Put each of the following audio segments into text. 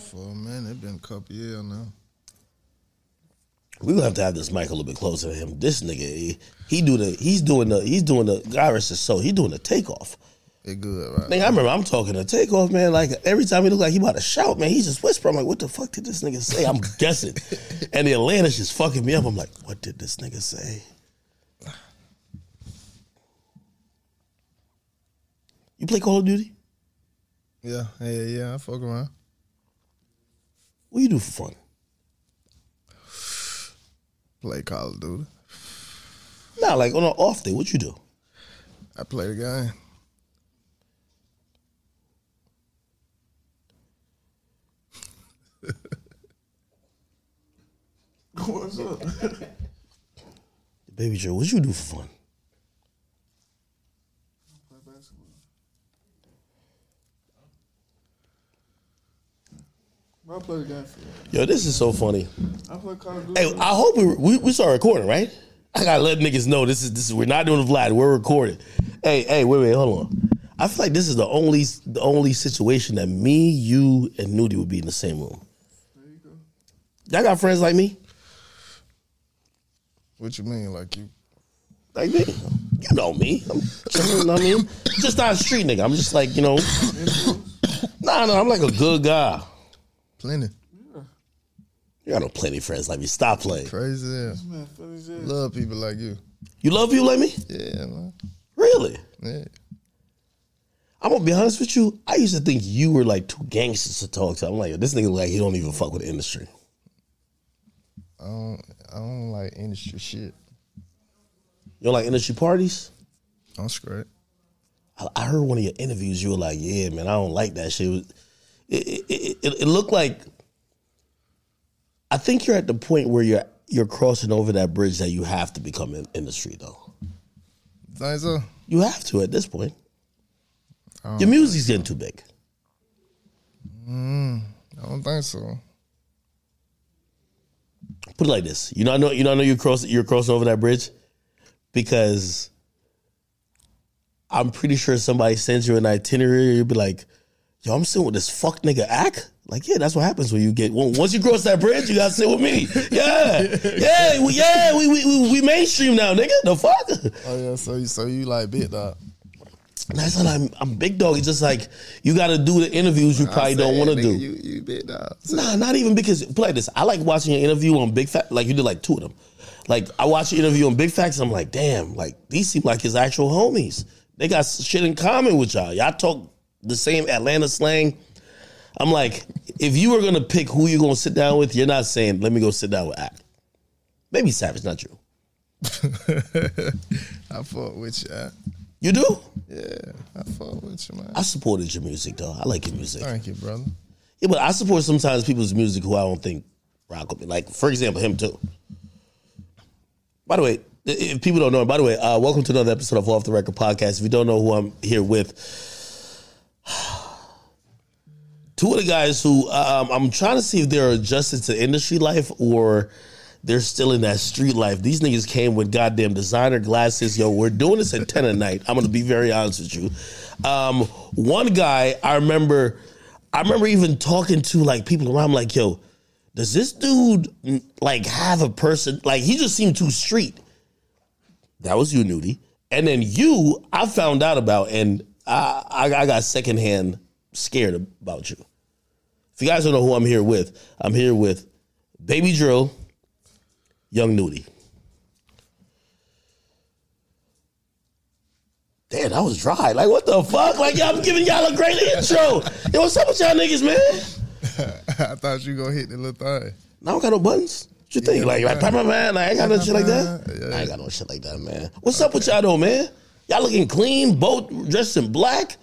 for a minute. It been a couple years now. We gonna have to have this mic a little bit closer to him. This nigga, he, he do the, he's doing the, he's doing the. God rest his soul. He doing the takeoff. It good, right? Nigga, I remember I'm talking to takeoff, man. Like every time he look like he about to shout, man, he just whisper. I'm like, what the fuck did this nigga say? I'm guessing, and the Atlanta's just fucking me up. I'm like, what did this nigga say? You play Call of Duty? Yeah, yeah, yeah. I fuck around. What you do for fun? Play Call of Duty. Nah, like on an off day, what you do? I play the game. What's up? Baby Joe, what you do for fun? I play the game. Yo, this is so funny. I play Call of Duty. Hey, I hope we we, we start recording, right? I gotta let niggas know this is this is we're not doing the Vlad, we're recording. Hey, hey, wait, wait, hold on. I feel like this is the only the only situation that me, you, and Nudy would be in the same room. Y'all got friends like me? What you mean, like you? Like me? You know me. I'm chilling, you know what I mean? Just not a street nigga. I'm just like, you know. Nah, no, I'm like a good guy. Plenty. You got no plenty friends like me. Stop playing. Crazy ass. Man, funny. Love people like you. You love people like me? Yeah, man. Really? Yeah. I'm gonna be honest with you. I used to think you were like too gangsters to talk to. I'm like, this nigga like he don't even fuck with the industry. I don't. I don't like industry shit. You don't like industry parties? I'm straight. I, I heard one of your interviews. You were like, yeah, man, I don't like that shit. It, it, it, looked like. I think you're at the point where you're you're crossing over that bridge that you have to become in industry though. So? You have to at this point. Your music's getting too big. Mm, I don't think so. put it like this. You know, I know you know, I know you're cross you're crossing over that bridge because I'm pretty sure somebody sends you an itinerary. You'll be like, "Yo, I'm sitting with this fuck nigga act." Like, yeah, that's what happens when you get when, once you cross that bridge. You gotta sit with me. Yeah, yeah, we, yeah. We, we we we mainstream now, nigga. The fuck. Oh yeah, so you so you like big dog? That's not. I'm I'm big dog. It's just like you got to do the interviews you probably don't want to do. You you big dog. Nah, not even because play like this. I like watching your interview on Big Facts. Like you did like two of them. Like I watch your interview on Big Facts. And I'm like, damn. Like these seem like his actual homies. They got shit in common with y'all. Y'all talk the same Atlanta slang. I'm like, if you were gonna pick who you're gonna sit down with, you're not saying, let me go sit down with Act. Maybe Savage, not you. I fuck with you. You do? Yeah, I fuck with you, man. I supported your music though. I like your music. Thank you, brother. Yeah, but I support sometimes people's music who I don't think rock with me. Like, for example, him too. By the way, if people don't know, by the way, uh, welcome to another episode of Off the Record Podcast. If you don't know who I'm here with, two of the guys who um, I'm trying to see if they're adjusted to industry life or they're still in that street life. These niggas came with goddamn designer glasses. Yo, we're doing this at 10 at night. I'm gonna be very honest with you. Um, one guy I remember, I remember even talking to like people around, like, yo, does this dude like have a person like he just seemed too street? That was you, Nudy. And then you, I found out about, and I, I, I got secondhand scared about you. If you guys don't know who I'm here with, I'm here with Baby Drill, Young Nudy. Damn, that was dry. Like, what the fuck? Like, y'all, I'm giving y'all a great intro. Yo, what's up with y'all niggas, man? I thought you gonna hit the little thing. I don't got no buttons. What you think? Like, like, man, man, I ain't got no shit like that. Yeah. I ain't got no shit like that, man. What's up with y'all though, man? Y'all looking clean, both dressed in black.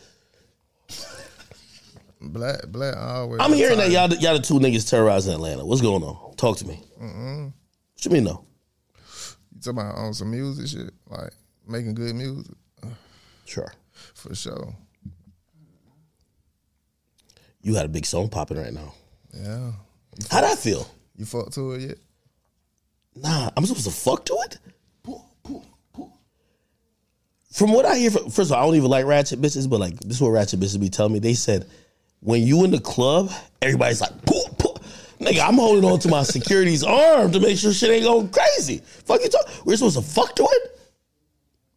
Black, black always. I'm hearing that y'all, the- y'all the two niggas terrorizing Atlanta. What's going on? Talk to me. Mm-mm. What you mean though? You talking about on some music shit, like making good music. Sure. For sure. You got a big song popping right now. Yeah. How'd I feel? You fuck to it yet? Nah, I'm supposed to fuck to it? From what I hear, from, first of all, I don't even like ratchet bitches, but like this is what ratchet bitches be telling me. They said when you in the club, everybody's like, nigga, I'm holding on to my security's arm to make sure shit ain't going crazy. Fuck you talk. We're supposed to fuck to it?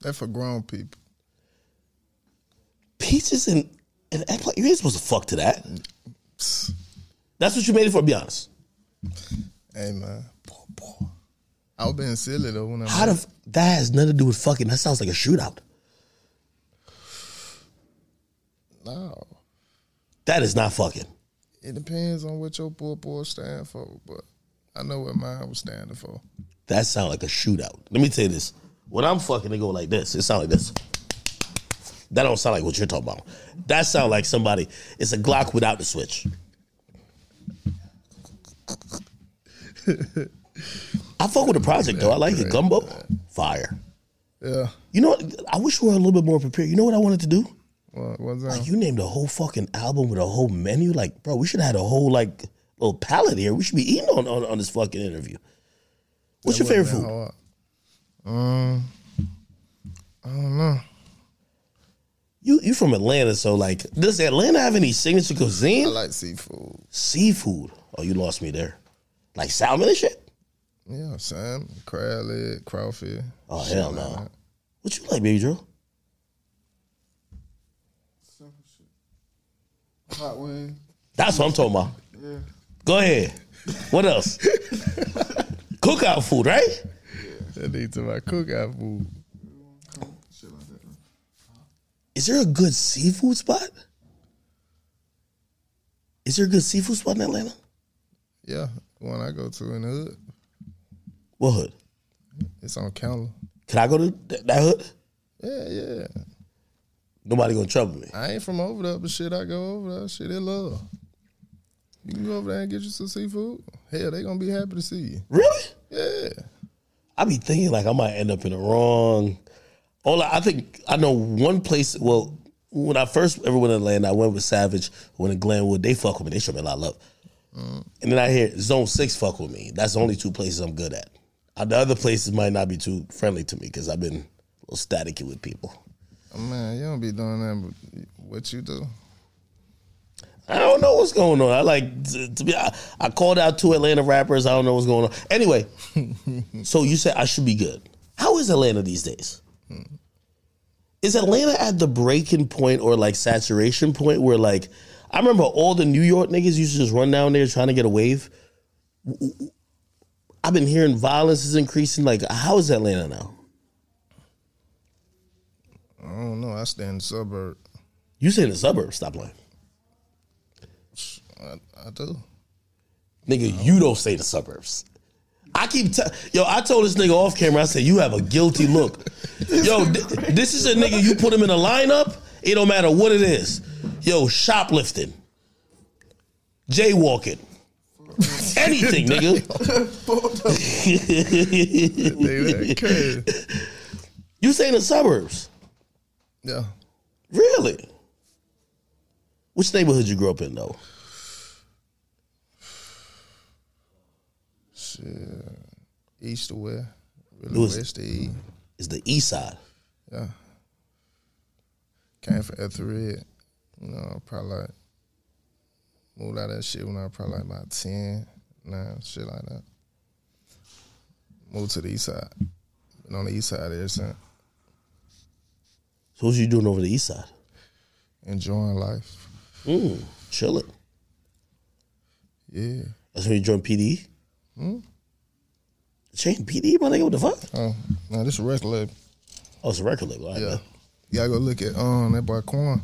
That's for grown people. Peaches and, and eggplant, you ain't supposed to fuck to that. That's what you made it for, be honest. Hey man, I was being silly though when I. How the f- that has nothing to do with fucking. That sounds like a shootout. No, That is not fucking. it depends on what your poor boy stand for, but I know what mine was standing for. That sound like a shootout. Let me tell you this. When I'm fucking, they go like this. It sound like this. That don't sound like what you're talking about. That sound like somebody. It's a Glock without the switch. I fuck with the project though. I like it. Gumbo, fire. Yeah, You know what? I wish we were a little bit more prepared. You know what I wanted to do? What what's that? You named a whole fucking album with a whole menu. Like, bro, we should have had a whole like little palette here. We should be eating on on, on this fucking interview. What's your favorite food? Hard. Um, I don't know. You you from Atlanta, so like, does Atlanta have any signature cuisine? I like seafood. Seafood. Oh, you lost me there. Like salmon and shit. Yeah, salmon, crab leg, crawfish. Oh hell no. that. What you like, baby Drew? Simple shit. Hot wings. That's what I'm talking about. Yeah. Go ahead. What else? Cookout food, right? That needs to my cookout food. Shit like that. Is there a good seafood spot? Is there a good seafood spot in Atlanta? Yeah, one I go to in the hood. What hood? It's on counter. Can I go to th- that hood? Yeah, yeah. Nobody gonna trouble me. I ain't from over there, but shit, I go over there. Shit, they love. You can go over there and get you some seafood. Hell, they gonna be happy to see you. Really? Yeah. I be thinking like I might end up in the wrong. All I, I think I know one place. Well, when I first ever went to Atlanta, I went with Savage. Went to Glenwood. They fuck with me. They show me a lot of love. And then I hear Zone Six fuck with me. That's the only two places I'm good at. Uh, The other places might not be too friendly to me because I've been a little staticky with people. Man, you don't be doing that, but what you do? I don't know what's going on. I like to, to be. I, I called out two Atlanta rappers. I don't know what's going on. Anyway, so you said I should be good. How is Atlanta these days? Is Atlanta at the breaking point or like saturation point where like I remember all the New York niggas used to just run down there trying to get a wave. I've been hearing violence is increasing. Like, how is Atlanta now? I don't know. I stay in the suburb. You stay in the suburbs? Stop playing, I, I do. nigga. You don't stay in the suburbs. I keep t- yo. I told this nigga off camera. I said you have a guilty look. Yo, th- this is a nigga. You put him in a lineup. It don't matter what it is. Yo, shoplifting, jaywalking, anything, nigga. Nigga, that crazy. You say in the suburbs? Yeah. Really? Which neighborhood you grew up in though? Shit. East to west. Really was- west to east. Is the east side? Yeah. Came from Etheridge. You know, probably like moved out of that shit when I was probably like about 10, 9, shit like that. Moved to the east side. Been on the east side ever since. So what you doing over the east side? Enjoying life. Mm, chilling. Yeah. That's when you joined PD. Hmm. Chain PD, my nigga. What the fuck? Oh, now this a record label. Oh, it's a record label. Right, Yeah. man. You gotta go look at um that boy Quan.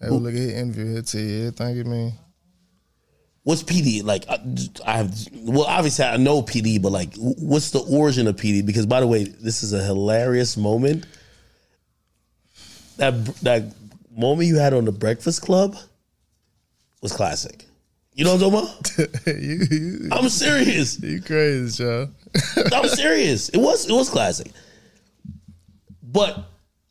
Have a look at his interview. He'll tell you everything it mean. What's PD like? I, I have well, obviously I know PD, but like, what's the origin of PD? Because by the way, this is a hilarious moment. That that moment you had on the Breakfast Club was classic. You know what I'm talking you, you, I'm serious. you crazy, y'all. I'm serious. It was it was classic. But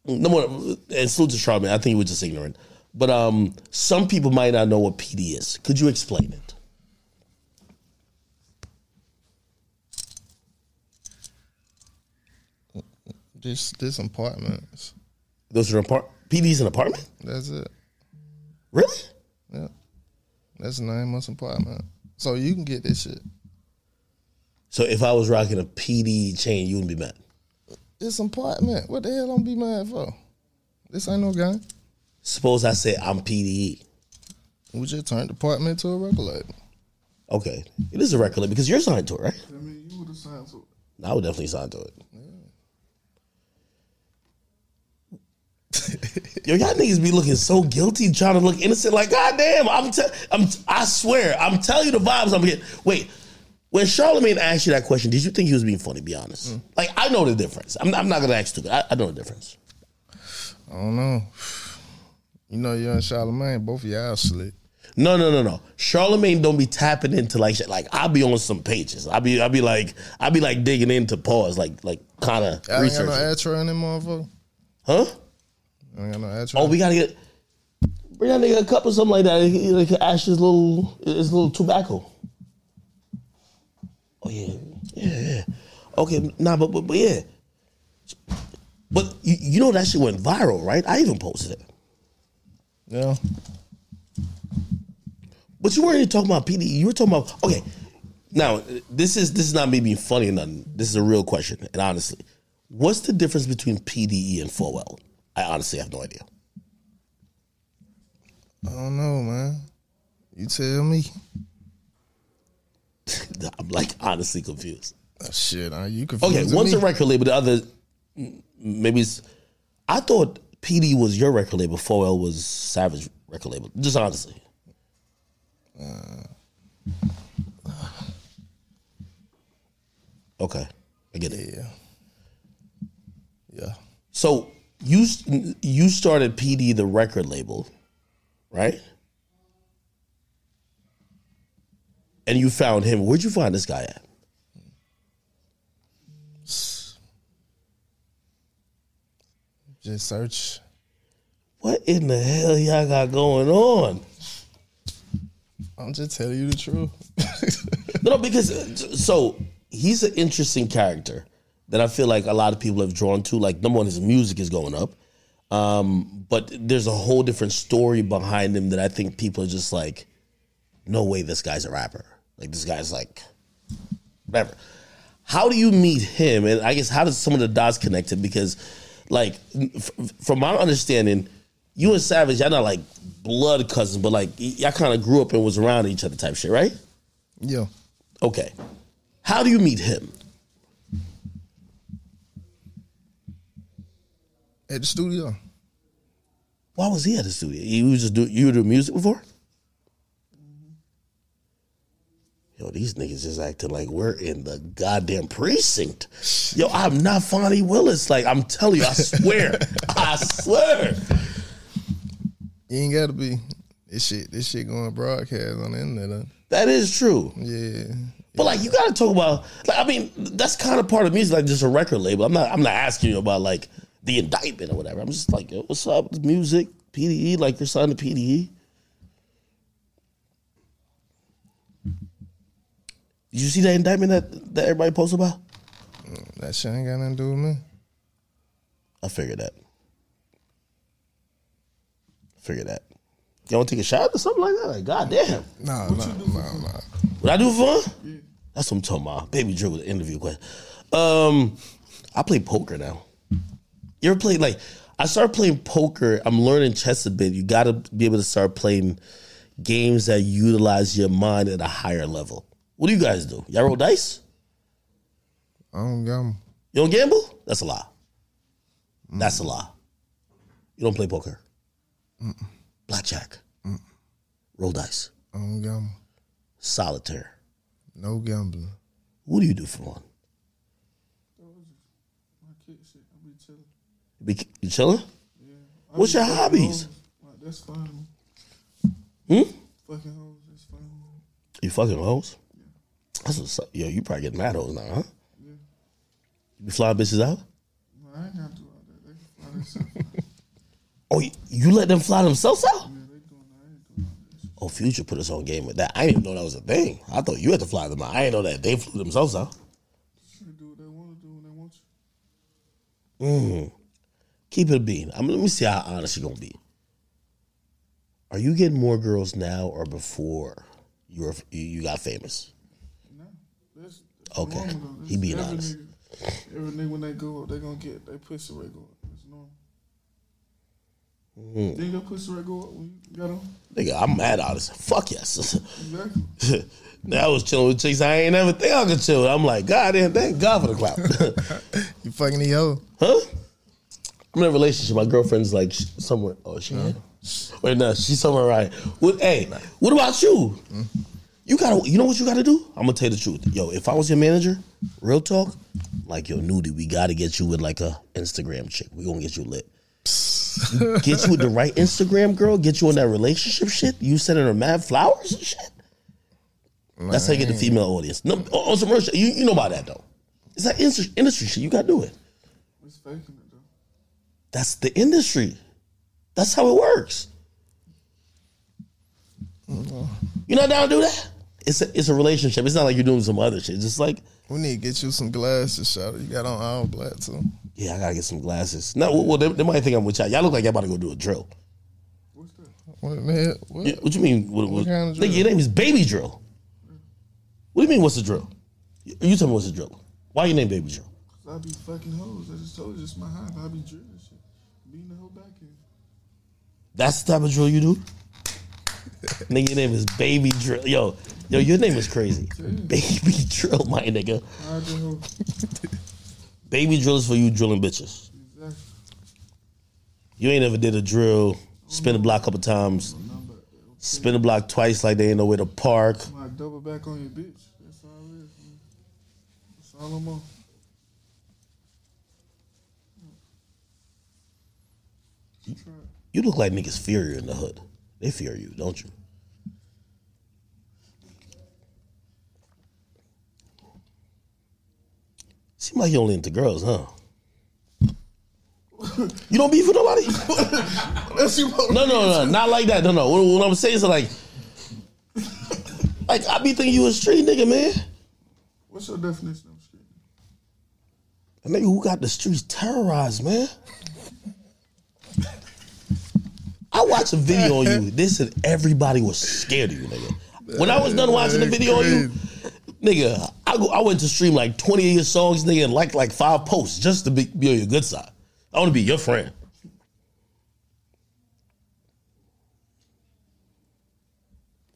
number one, and salute to Charlamagne. I think he was just ignorant. But um, some people might not know what PD is. Could you explain it? This this apartments. Those are apart. PD's an apartment. That's it. Really? Yeah. That's of some apartment. So you can get this shit. So if I was rocking a PD chain, you wouldn't be mad. It's an apartment. What the hell I'm be mad for? This ain't no game. Suppose I say I'm PDE. We just turned the apartment to a record label. Okay, it is a record label because you're signed to it, right? I mean, you would have signed to it. I would definitely sign to it. Yo, y'all niggas be looking so guilty, trying to look innocent. Like, goddamn, I'm, te- I'm, I swear, I'm telling you the vibes I'm getting. Wait, when Charlamagne asked you that question, did you think he was being funny? Be honest. Mm. Like, I know the difference. I'm, I'm not gonna act stupid. I, I know the difference. I don't know. You know, you and Charlamagne, both of y'all slick. No, no, no, no. Charlamagne don't be tapping into like shit. Like I'll be on some pages. I'll be, I'll be like, I'll be like digging into pause, like, like kind of Y'all ain't got no outro in them motherfucker. Huh? I ain't got no. Oh, we gotta get bring that nigga a cup or something like that. He, like ash his little his little tobacco. Oh yeah, yeah, yeah. Okay, nah, but but, but yeah. But you, you know that shit went viral, right? I even posted it. yeah. But you weren't even talking about PD. You were talking about okay. Now this is this is not me being funny or nothing. This is a real question, and honestly, what's the difference between PDE and 4L? I honestly have no idea. I don't know, man. You tell me. I'm like honestly confused. Oh, shit, are you confused? Okay, one's a record label, the other maybe it's. I thought PD was your record label, 4L was Savage record label. Just honestly. Uh. Okay, I get it. Yeah. Yeah. So you you started PD the record label, right? And you found him. Where'd you find this guy at? Just search. What in the hell y'all got going on? I'm just telling you the truth. No, no, because so he's an interesting character that I feel like a lot of people have drawn to. Like number one, his music is going up, um, but there's a whole different story behind him that I think people are just like, no way, this guy's a rapper. Like this guy's like, whatever. How do you meet him? And I guess how does some of the dots connect connected? Because, like, f- from my understanding, you and Savage, y'all not like blood cousins, but like y'all kind of grew up and was around each other type shit, right? yeah. Okay. How do you meet him? At the studio. Why was he at the studio? You was just do you do music before? Mm-hmm. Yo, these niggas just acting like we're in the goddamn precinct. Yo, I'm not Fani Willis. Like I'm telling you, I swear, I swear. You ain't gotta be. This shit, this shit going broadcast on the internet. Huh? That is true. Yeah. But like, you gotta talk about. Like, I mean, that's kind of part of music, like just a record label. I'm not. I'm not asking you about like the indictment or whatever. I'm just like, yo, what's up? with Music, PDE. Like you're signed to PDE. Did you see that indictment that, that everybody posted about? That shit ain't got nothing to do with me. I figured that. Figured that. You want to take a shot or something like that? Like, goddamn. Nah, nah, nah, nah. What I do for fun? That's what I'm talking about. Baby Drew with the interview question. Um, I play poker now. You ever play like I started playing poker. I'm learning chess a bit. You got to be able to start playing games that utilize your mind at a higher level. What do you guys do? Y'all roll dice? I don't gamble. You don't gamble? That's a lie. That's a lie. You don't play poker. Blackjack. Roll dice. I don't gamble. Solitaire. No gambling. What do you do for fun? My kid shit, I be chilling. You be- You chilling? I What's your hobbies? Like, that's fine. Hmm? Fucking hoes, that's fine. You fucking hoes? Yeah. That's what's up. Yo, you probably get mad hoes now, huh? Yeah. You be flying bitches out? No, I ain't gotta do all that. They can fly themselves. Oh, you- you let them fly themselves out? yeah, they doing that. I ain't doing that. Oh, Future put us on game with that. I didn't even know that was a thing. I thought you had to fly them out. I didn't know that they flew themselves out. They do what they want to do when they want you. Keep it a bean. I mean, let me see how honest you're gonna be. Are you getting more girls now or before you were you, you got famous? No, that's Okay. normal. He being every honest. Nigga, every nigga when they go up, they gonna get they pussy rate go up. It's normal. Mm. Didn't your pussy rate go up when you got on? Nigga, I'm mad honest. Fuck yes. Exactly. I was chilling with chicks I ain't never think I could chill. I'm like, God damn, thank God for the clout. You fucking the hoe. huh? I'm in a relationship. My girlfriend's like sh- somewhere. Oh, she here? Wait, no, she's somewhere right. What? Hey, what about you? Hmm? You gotta. You know what you gotta do? I'm gonna tell you the truth. Yo, if I was your manager, real talk, like yo, Nudy, we gotta get you with like a Instagram chick. We gonna get you lit. get you with the right Instagram girl. Get you in that relationship shit. You sending her mad flowers and shit. That's how you get the female audience. No, on on some real shit. You, you know about that though. It's that industry, industry shit. You gotta do it. It's faking it though. That's the industry. That's how it works. You're not down to do that? It's a, it's a relationship. It's not like you're doing some other shit. It's just like, We need to get you some glasses, shot. You got on all black too. yeah, I gotta get some glasses. No, well, they, they might think I'm with y'all. Y'all look like y'all about to go do a drill. What's that? What the hell? What? Yeah, What you mean? What, what, kind of Nigga, drill? your name is Baby Drill. What do you mean? What's the drill? You you tell me what's the drill? Why your name Baby Drill? I be fucking hoes. I just told you it's my hive. I be drilling. Being the whole back end. That's the type of drill you do. nigga, your name is Baby Drill. Yo, yo, your name is crazy. Baby Drill, my nigga. I just hope. Baby drill is for you drilling bitches. Exactly. You ain't ever did a drill, oh, spin the block a couple times, oh, Number. spin the block twice like they ain't know where to park. Double back on your bitch. That's all it is, man. That's all I'm on. Try it. You look like niggas fear you in the hood. They fear you, don't you? Seem like you only into girls, huh? You don't beef with nobody? No, no, no, not like that. No, no. What, what I'm saying is like, like I be thinking you a street nigga, man. What's your definition of street? A nigga who got the streets terrorized, man. I watched a video on you. This and everybody was scared of you, nigga. When I was done watching the video on you, nigga, I go, I went to stream like 20 of your songs, nigga, and like like five posts just to be, be on your good side. I want to be your friend.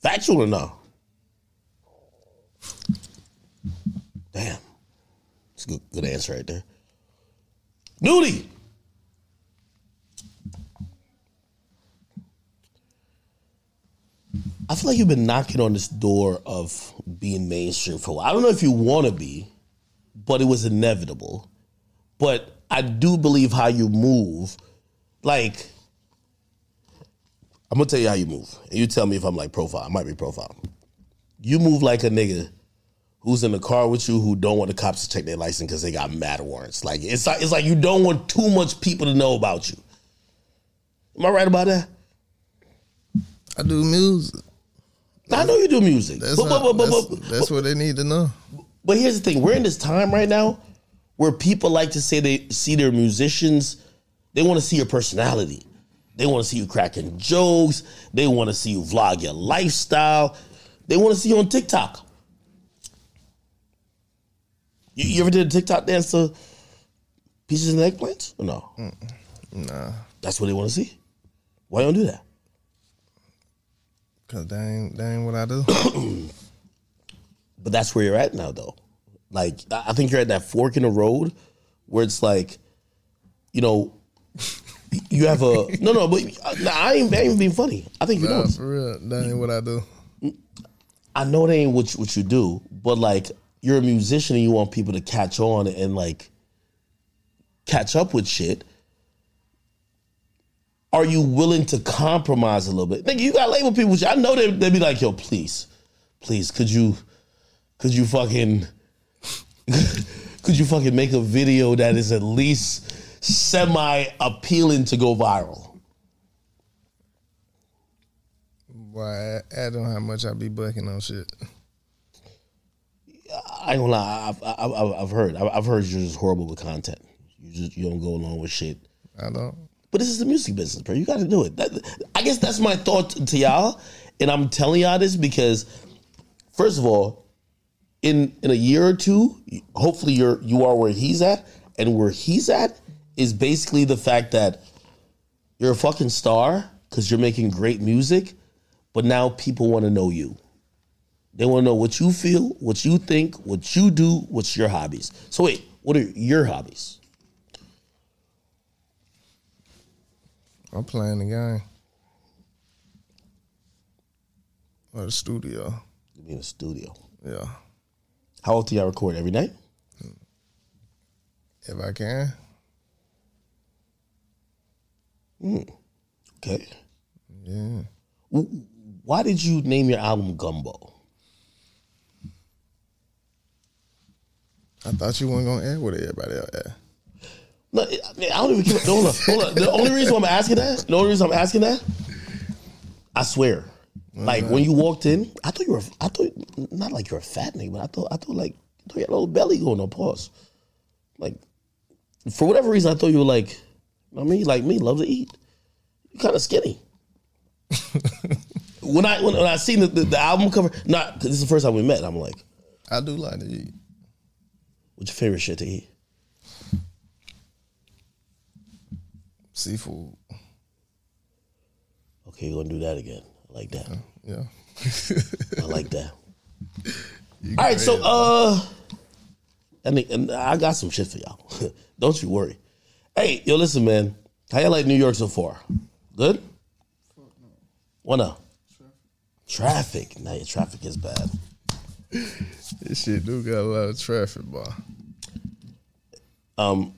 Factual or no? Damn. That's a good, good answer right there. Nudy. I feel like you've been knocking on this door of being mainstream for a while. I don't know if you want to be, but it was inevitable. But I do believe how you move. Like, I'm gonna tell you how you move, and you tell me if I'm like profile. I might be profile. You move like a nigga who's in the car with you who don't want the cops to check their license because they got mad warrants. Like it's like it's like you don't want too much people to know about you. Am I right about that? I do music. I know you do music, That's, but, not, but, but, that's, that's what they need to know. but here's the thing: we're in this time right now where people like to say they see their musicians. They want to see your personality. They want to see you cracking jokes. They want to see you vlog your lifestyle. They want to see you on TikTok. You, you ever did a TikTok dance to Peaches and eggplants? Or no? Nah, That's what they want to see. Why don't do that? Cause that ain't that ain't what I do. But that's where you're at now, though. Like, I think you're at that fork in the road where it's like, you know, you have a no, no. But nah, I ain't, I ain't even being funny. I think you know. nah, this. for real, that ain't what I do. I know it ain't what you, what you do, but like, you're a musician and you want people to catch on and like catch up with shit. Are you willing to compromise a little bit? Nigga, you got label people. I know they they be like, yo, please, please, could you, could you fucking, could you fucking make a video that is at least semi appealing to go viral? Why I, I don't know how much I be bucking on shit. I ain't gonna lie. I've, I've, I've heard. I've I've heard you're just horrible with content. You just you don't go along with shit. I don't. But this is the music business, bro. You got to do it. That, I guess that's my thought to y'all, and I'm telling y'all this because, first of all, in in a year or two, hopefully you're you are where he's at, and where he's at is basically the fact that you're a fucking star because you're making great music, but now people want to know you. They want to know what you feel, what you think, what you do, what's your hobbies. So wait, what are your hobbies? I'm playing the game. Or the studio. You be in the studio. Yeah. How often y'all record every night? If I can. Hmm. Okay. Yeah. Why did you name your album Gumbo? I thought you weren't gonna add what everybody else add. No, I don't even care. Hold on, hold on. The only reason I'm asking that, the only reason I'm asking that, I swear, like when you walked in, I thought you were, I thought not like you're a fat nigga, but I thought, I thought like, I thought you had a little belly going on. Pause. Like, for whatever reason, I thought you were like, I mean, like me, love to eat. You're kind of skinny. when I when, when I seen the, the, the album cover, not 'cause this is the first time we met. I'm like, I do like to eat. what's your favorite shit to eat? Seafood. Okay, you're gonna do that again. I like that. Yeah. I like that. All right, so uh, and, and I got some shit for y'all. Don't you worry. Hey, yo, listen, man. How y'all like New York so far? Good. What now? Traffic. Now your traffic is bad. This shit do got a lot of traffic, boy. Um,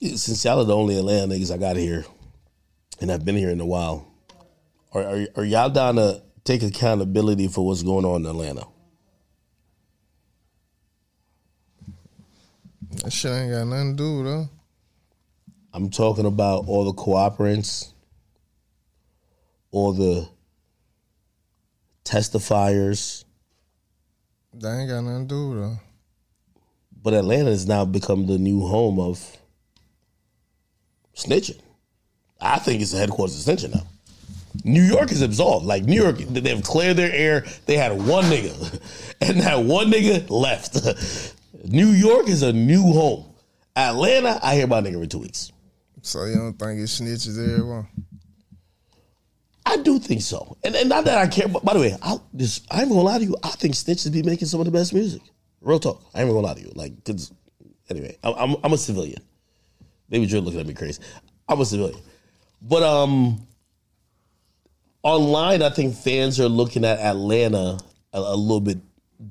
since y'all are the only Atlanta niggas I got here, and I've been here in a while, are are, are y'all down to take accountability for what's going on in Atlanta? That shit ain't got nothing to do though. I'm talking about all the cooperants, all the testifiers, That ain't got nothing to do though. but Atlanta has now become the new home of snitching. I think it's the headquarters of snitching now. New York is absolved. Like New York, they've cleared their air. They had one nigga, and that one nigga left. New York is a new home. Atlanta, I hear my nigga every two weeks. So you don't think it snitches everyone? I do think so, and, and not that I care. But by the way, I this I ain't gonna lie to you. I think Snitches be making some of the best music. Real talk. I ain't gonna lie to you. Like, cause anyway, I'm I'm, I'm a civilian. Maybe Joe looking at me crazy. I'm a civilian, but um, online I think fans are looking at Atlanta a, a little bit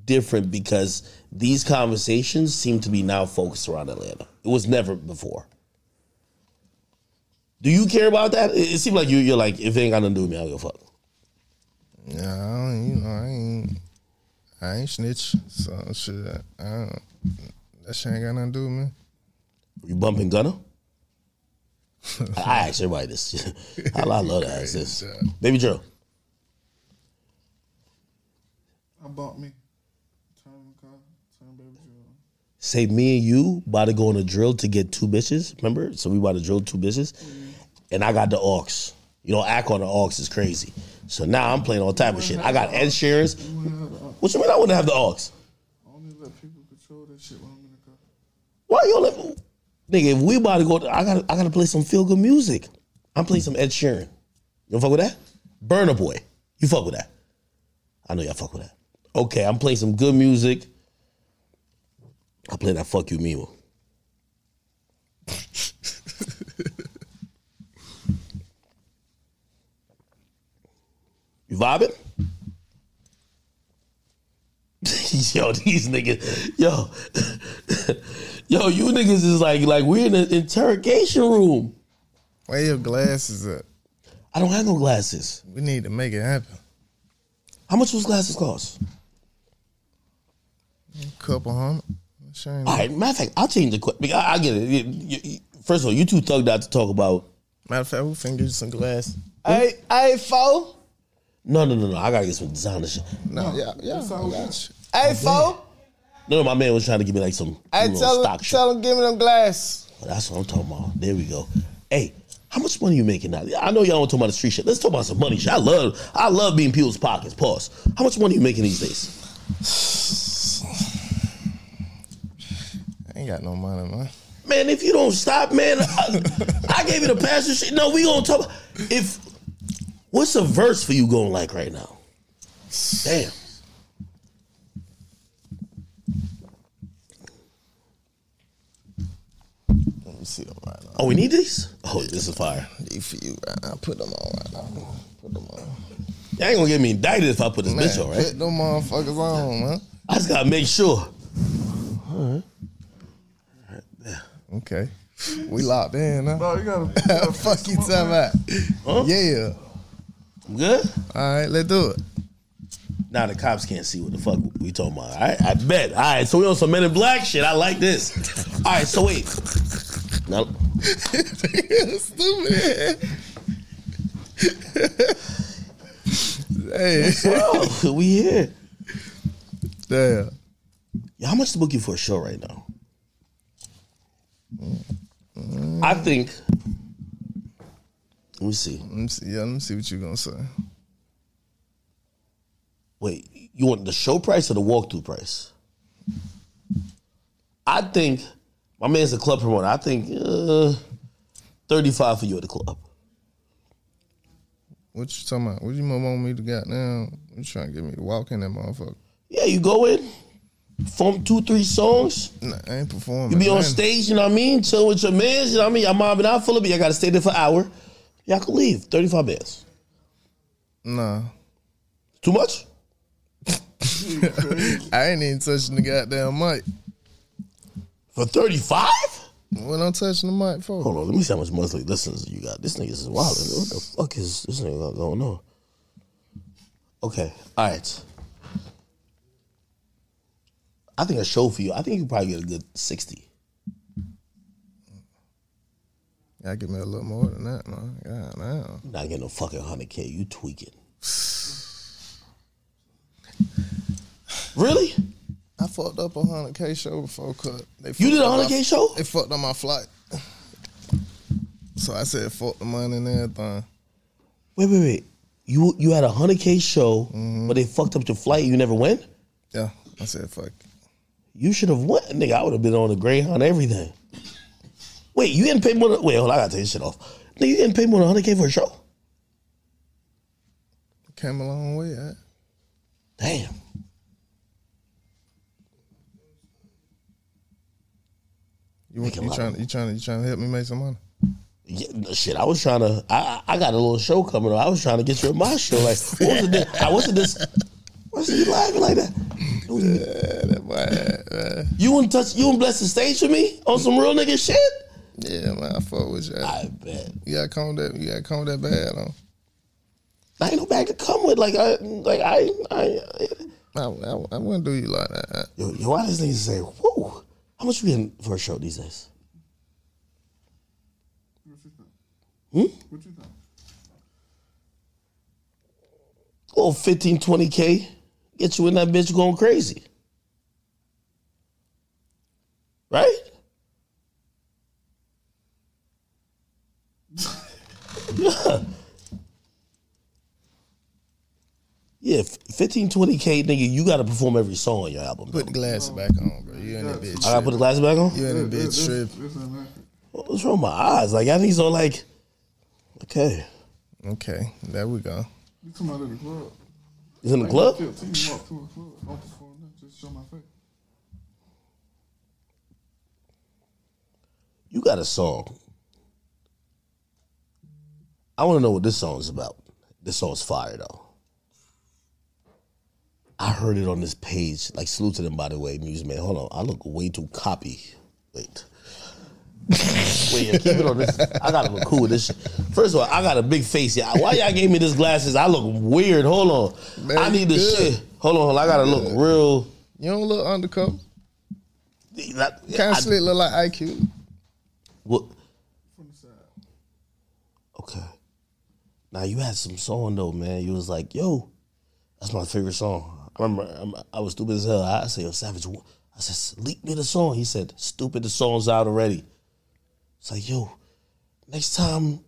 different because these conversations seem to be now focused around Atlanta. It was never before. Do you care about that? It, it seemed like you, you're like, if it ain't got nothing to do with me, I don't give a fuck. Yeah, I you know, I ain't, I ain't snitch. So shit, I don't, that shit ain't got nothing to do with me. You bumping Gunna? I, I ask everybody this. I, I love to ask this. Baby Joe, I bought me. Turn the car. Turn baby Joe. say me and you about to go on a drill to get two bitches. Remember? So we about to drill two bitches. Mm-hmm. And I got the aux. You know, act on the aux is crazy. So now I'm playing all type of shit. I got Ed Sheeran's. What you mean I wouldn't have the aux? I only let people control that shit when I'm in the car. Why you let me? Nigga, if we about to go, I gotta, I gotta play some feel good music. I'm playing some Ed Sheeran. You don't fuck with that? Burna Boy. You fuck with that? I know y'all fuck with that. Okay, I'm playing some good music. I play that fuck you one. You vibing? yo, these niggas, yo, yo, you niggas is like like we're in an interrogation room. Where your glasses at? I don't have no glasses. We need to make it happen. How much those glasses cost? A couple hundred. Shit ain't- All right, matter of fact, I'll change the question. I, I get it. You- you- you- First of all, you two thugged out to talk about. Matter of fact, we'll get you some glass. Hey, hey, fo. No, no, no, no. I gotta get some designer shit. No, yeah, yeah, That's I we got got. you. Hey, fo. No, no, my man was trying to give me like some Hey, you know, tell stock him, shit. tell him, give me them glass. That's what I'm talking about. There we go. Hey, how How much money you making now? I know y'all want to talk about the street shit. Let's talk about some money shit. I love, I love being people's pockets. Pause. How much money you making these days? I ain't got no money, man. Man, if you don't stop, man, I, I gave you the pastor shit. No, we gonna talk. If what's a verse for you going like right now? Damn. See them right now. Oh, we need these. Oh, this is fire. These for you right now. Put them on right now. Put them on. Y'all ain't gonna get me indicted if I put this Man, bitch on, right? put them motherfuckers on, man. I just gotta make sure. Alright. Huh? Okay. We locked in, huh? No, you gotta. You gotta Fuck you talking about. Huh? Yeah. I'm good. All right, let's do it. Now the cops can't see what the fuck we talking about. All right, I bet. All right, so we on some Men in Black shit. I like this. All right, so wait. Now, Stupid. hey, bro, we here. damn. Yeah, how much to book you for a show right now? I think. Let me see. Let me see. Yeah, let me see what you're gonna say. Wait, you want the show price or the walkthrough price? I think my man's a club promoter. I think uh, thirty-five for you at the club. What you talking about? What you want me to got now? You trying to get me to walk in that motherfucker? Yeah, you go in, perform two, three songs. Nah, I ain't performing. You be on stage, you know what I mean? Chill with your mans, you know what I mean? Y'all mobbing out full of me. Y'all got to stay there for an hour. Y'all can leave. 35 bands. Nah. Too much? I ain't even touching the goddamn mic. For 35? What I'm touching the mic for? Hold on, let me see how much monthly listeners you got. This nigga is wild. What the fuck is this nigga got going on? Okay, all right. I think a show for you. I think you probably get a good 60. I give me a little more than that, man. God damn. You're not getting no fucking 100K. You tweaking. Really? I fucked up a hundred K show before cut. They You did a 100K show? They fucked up my flight. So I said fuck the money and everything. Wait, wait, wait. You you had a 100K show, Mm-hmm. but they fucked up your flight. You never went? Yeah. I said fuck. You should have went, nigga. I would have been on the Greyhound, everything. Wait, you didn't pay more than, wait, hold on, I gotta take this shit off. Nigga, you didn't pay more than 100K for a show? Came a long way, huh? Damn. You, a you trying you trying you trying to help me make some money? Yeah, shit, I was trying to, I, I got a little show coming up. I was trying to get you at my show. Like, what was it? I wasn't this, what's he laughing like that? Yeah, that boy, uh, You wouldn't touch, you wouldn't bless the stage for me on some real nigga shit? yeah, man, I fuck with you. I bet. You gotta comb that. You gotta comb that bad on. I ain't no bag to come with. Like, I, like, I, I, I, I, I wouldn't do you like that. yo, yo, why does niggas say, whoo, how much you getting for a show these days? What you think? Hmm? What you think? Oh, 15, 20K, get you in that bitch going crazy. Right? yeah. Yeah, f- 15, 20K, nigga, you got to perform every song on your album. Put the glasses back on, bro. You in that bitch. I got to put the glasses back on? You in that bitch this- trip. this ain't accurate. What's wrong with my eyes? Like, I think so, like, okay. Okay, there we go. You talking about at the club? He's in the club? 15, walk to a club. Don't. Just show my face. You got a song. I want to know what this song's about. This song's fire though. I heard it on this page. Like salute to them by the way, news man. Hold on, I look way too copy. Wait. Wait, yeah, keep it on this. I gotta look cool with this. Shit. First of all, I got a big face. Yeah, why y'all gave me this glasses? I look weird. Hold on, Man, I need this good. shit. Hold on, hold on. I gotta look real. You don't look undercover. That, Kind I- of slick, look like IQ. what- From the side. Okay. Now you had some song though, man. You was like, "Yo, that's my favorite song." I remember I'm, I was stupid as hell. I said, "Yo, Savage," I said, "Leak me the song." He said, "Stupid, the song's out already." It's like, yo, next time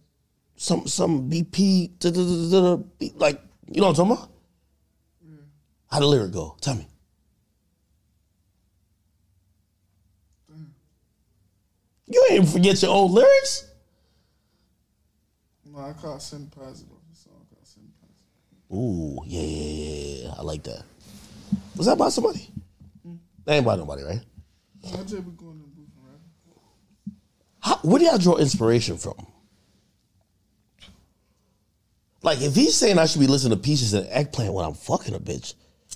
some some BP da- da- da- da- da- beat, like you know what I'm talking about? How the lyric go? Tell me. You ain't even forget your old lyrics. No, I caught Sin Positive. The song Sin Positive. Ooh, yeah, yeah, yeah, yeah. I like that. Was that by somebody? That ain't by nobody, right? How, where do y'all draw inspiration from? Like, if he's saying I should be listening to Peaches and Eggplant when I'm fucking a bitch,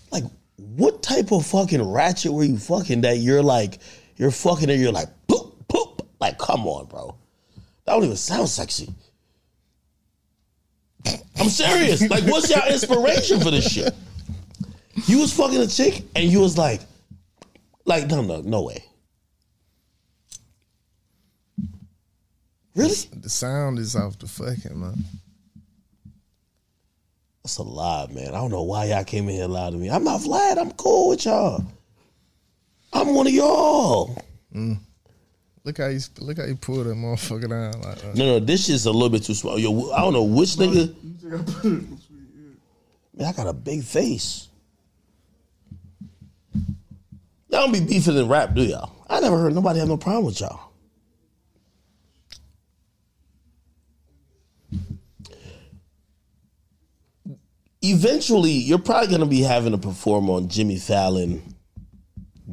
like, what type of fucking ratchet were you fucking that you're like, you're fucking and you're like, poop, poop? Like, come on, bro. That don't even sound sexy. I'm serious. Like, what's your inspiration for this shit? You was fucking a chick and you was like, like, no, no, no way. Really? The sound is off the fucking man. That's a lie, man. I don't know why y'all came in here and lied to me. I'm not Vlad. I'm cool with y'all. I'm one of y'all. Mm. Look how you look how you pull that motherfucker down like that. No, no, this shit's a little bit too small. Yo, I don't know which nigga. You think I put it in sweet, yeah. Man, I got a big face. Y'all don't be beefing in rap, do y'all? I never heard nobody have no problem with y'all. Eventually, you're probably gonna be having to perform on Jimmy Fallon,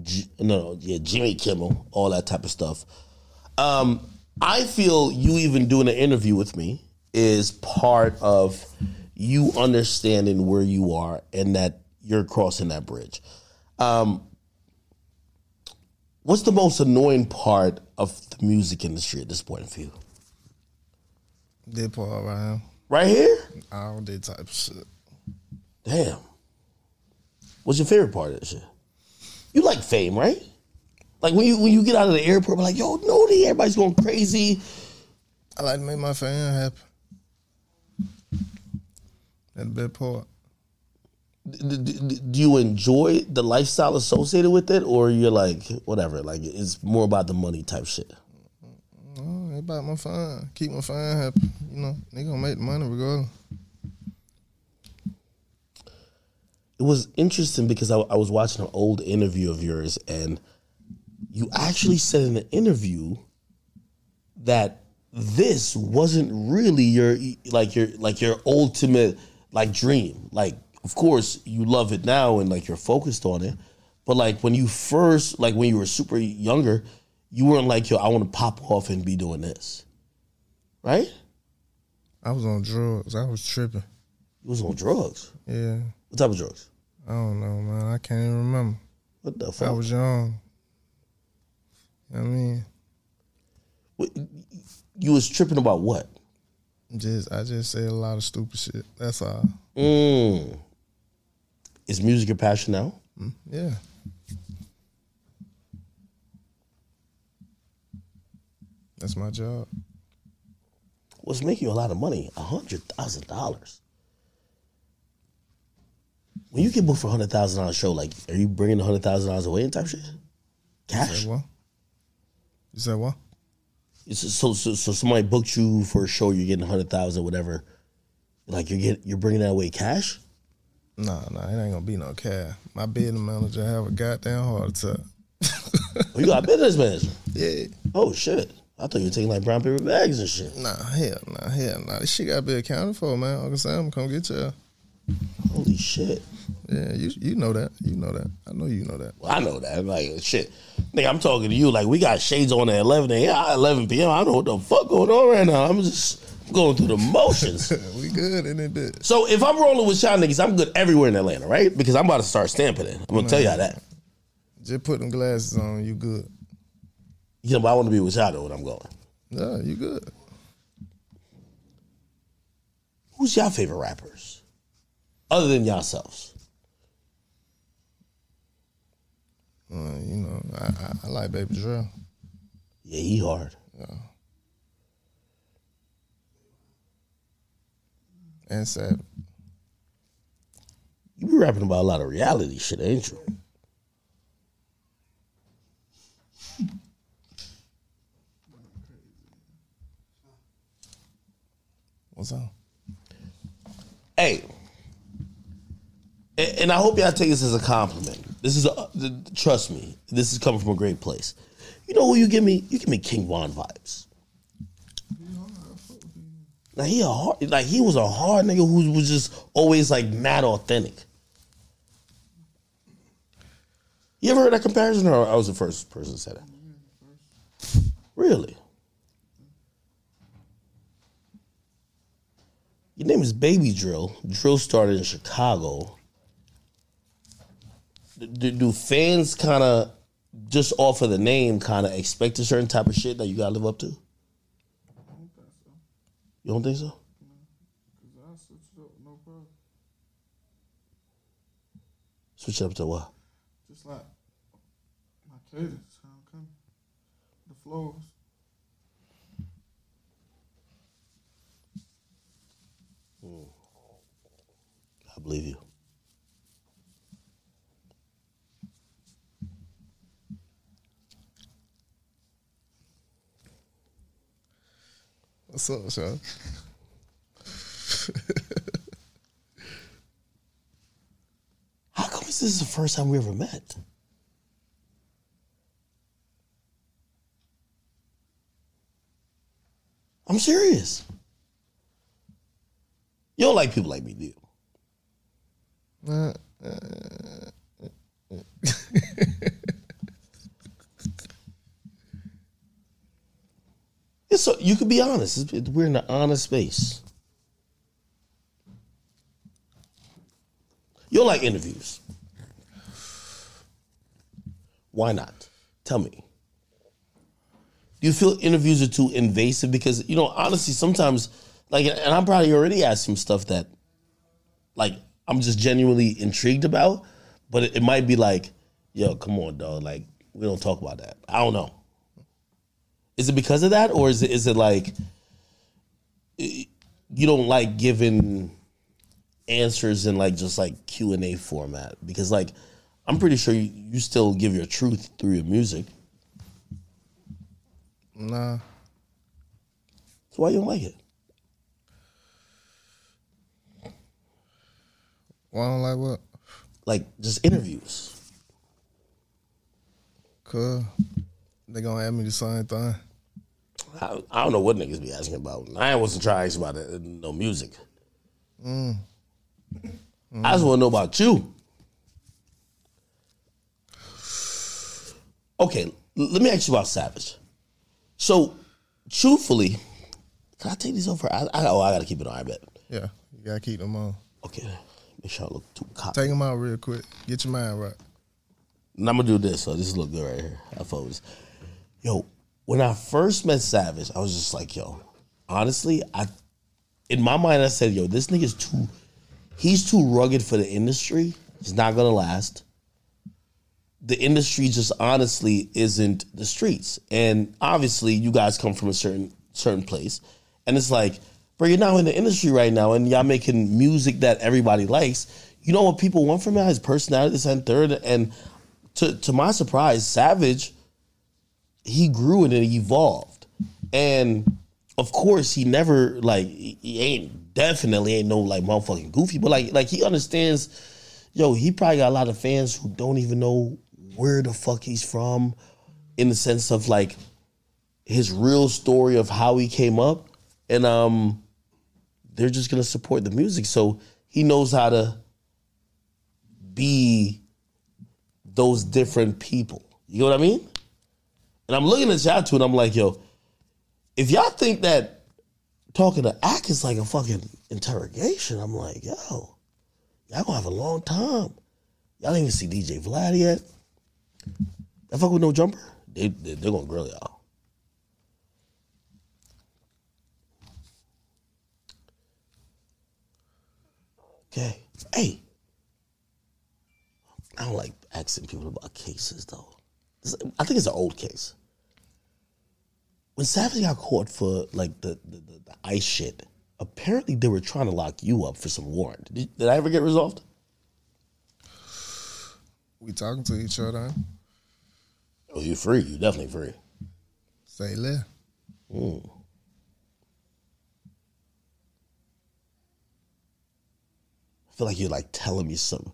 J- no, no, yeah, Jimmy Kimmel, all that type of stuff. Um, I feel you even doing an interview with me is part of you understanding where you are and that you're crossing that bridge. Um, what's the most annoying part of the music industry at this point for you? Did part around Right here? all that type of shit. Damn. What's your favorite part of this shit? You like fame, right? Like when you when you get out of the airport, like, yo, no, everybody's going crazy. I like to make my fan happy. That the best part. Do you enjoy the lifestyle associated with it, or you're like whatever? Like it's more about the money type shit. Mm, oh, it's about my fun. Keep my fan happy. You know, they gonna make the money regardless. It was interesting because I, I was watching an old interview of yours, and you actually said in the interview that this wasn't really your like your like your ultimate like dream. Like, of course, you love it now and like you're focused on it, but like when you first like when you were super younger, you weren't like yo, I want to pop off and be doing this, right? I was on drugs. I was tripping. You was on drugs. Yeah. What type of drugs? I don't know, man. I can't even remember. What the fuck? I was young. You know I mean? What- You was tripping about what? Just I just say a lot of stupid shit. That's all. Mm. Is music your passion now? Mm, yeah. That's my job. What's making you a lot of money? A hundred thousand dollars. When you get booked for a hundred thousand dollar show, like, are you bringing a hundred thousand dollars away and type shit? You Cash. said what? You said what? So, so so somebody booked you for a show, you're getting a hundred thousand, whatever. Like you're getting, you're bringing that away cash. Nah, nah, it ain't gonna be no cash. My business manager have a goddamn heart attack. You got a business manager. yeah. Oh shit! I thought you were taking like brown paper bags and shit. Nah, hell, nah, hell, nah. This shit gotta be accounted for, man. Uncle Sam come get you. Holy shit! Yeah, you you know that. You know that. I know you know that. Well, I know that. Like shit. Nigga, I'm talking to you like we got shades on at 11 a.m. 11 p.m. I don't know what the fuck going on right now. I'm just going through the motions. we good in it, bitch. so if I'm rolling with y'all niggas, I'm good everywhere in Atlanta, right? Because I'm about to start stamping it. I'm gonna tell y'all that. Just put them glasses on, you good. Yeah, but I want to be with y'all though when I'm going. Yeah, you good. Who's y'all favorite rappers? Other than yourselves. Uh, you know, I, I, I like Baby Drill. Yeah, he hard. And said, You be rapping about a lot of reality shit, ain't you? What's up? Hey, and, and I hope y'all take this as a compliment. This is a, trust me, this is coming from a great place. You know who you give me? You give me King Von vibes. He a hard, like he was a hard nigga who was just always like mad authentic. You ever heard that comparison, or I was the first person to say that? Really? Your name is Baby Drill. Drill started in Chicago. Do, do fans kind of just off of the name kind of expect a certain type of shit that you gotta live up to? You don't think so? I switched up, no problem. Switch it up to what? Just like my cadence, how I'm coming, the flows. Hmm. I believe you. What's up, Sean? How come this is the first time we ever met? I'm serious. You don't like people like me, do you? Uh, uh, uh, uh It's so you could be honest. We're in an honest space. You don't like interviews. Why not? Tell me. Do you feel interviews are too invasive? Because you know, honestly, sometimes, like, and I'm probably already asked some stuff that, like, I'm just genuinely intrigued about, but it, it might be like, yo, come on, dog. Like, we don't talk about that. I don't know. Is it because of that, or is it is it like you don't like giving answers in like just like Q and A format? Because like I'm pretty sure you, you still give your truth through your music. nah. So why you don't like it? Why I don't like what? Like just interviews. Cause they gonna ask me the same thing. I, I don't know what niggas be asking about. I wasn't trying to ask about it, no music. Mm. I just want to know about you. Okay, let me ask you about Savage. So, truthfully, can I take these over? I, I, oh, I gotta keep it on. I bet. Yeah, you gotta keep them on. Okay, make sure I look too cocky. Take them out real quick. Get your mind right. And I'm gonna do this. So this look good right here. I focus. Yo, when I first met Savage, I was just like, yo, honestly, I in my mind I said, yo, this nigga's too he's too rugged for the industry. He's not gonna last. The industry just honestly isn't the streets. And obviously you guys come from a certain certain place. And it's like, bro, you're now in the industry right now and y'all making music that everybody likes. You know what people want from y'all? His personality, this and third. And to to my surprise, Savage, he grew and it evolved. And of course, he never like he he ain't definitely ain't no like motherfucking goofy, but like like he understands. Yo, he probably got a lot of fans who don't even know where the fuck he's from, in the sense of like his real story of how he came up, and um, they're just gonna support the music. So he knows how to be those different people. You know what I mean? And I'm looking at y'all too, and I'm like, yo, if y'all think that talking to Ack is like a fucking interrogation, I'm like, yo, y'all gonna have a long time. Y'all didn't even see DJ Vlad yet. That fuck with no jumper, they, they they're gonna grill y'all. Okay, hey, I don't like asking people about cases though. I think it's an old case when Savage got caught for like the, the, the, the ice shit, apparently they were trying to lock you up for some warrant. Did, did I ever get resolved? We talking to each other. Oh, you're free. You're definitely free. Say less. Mm. I feel like you're like telling me something.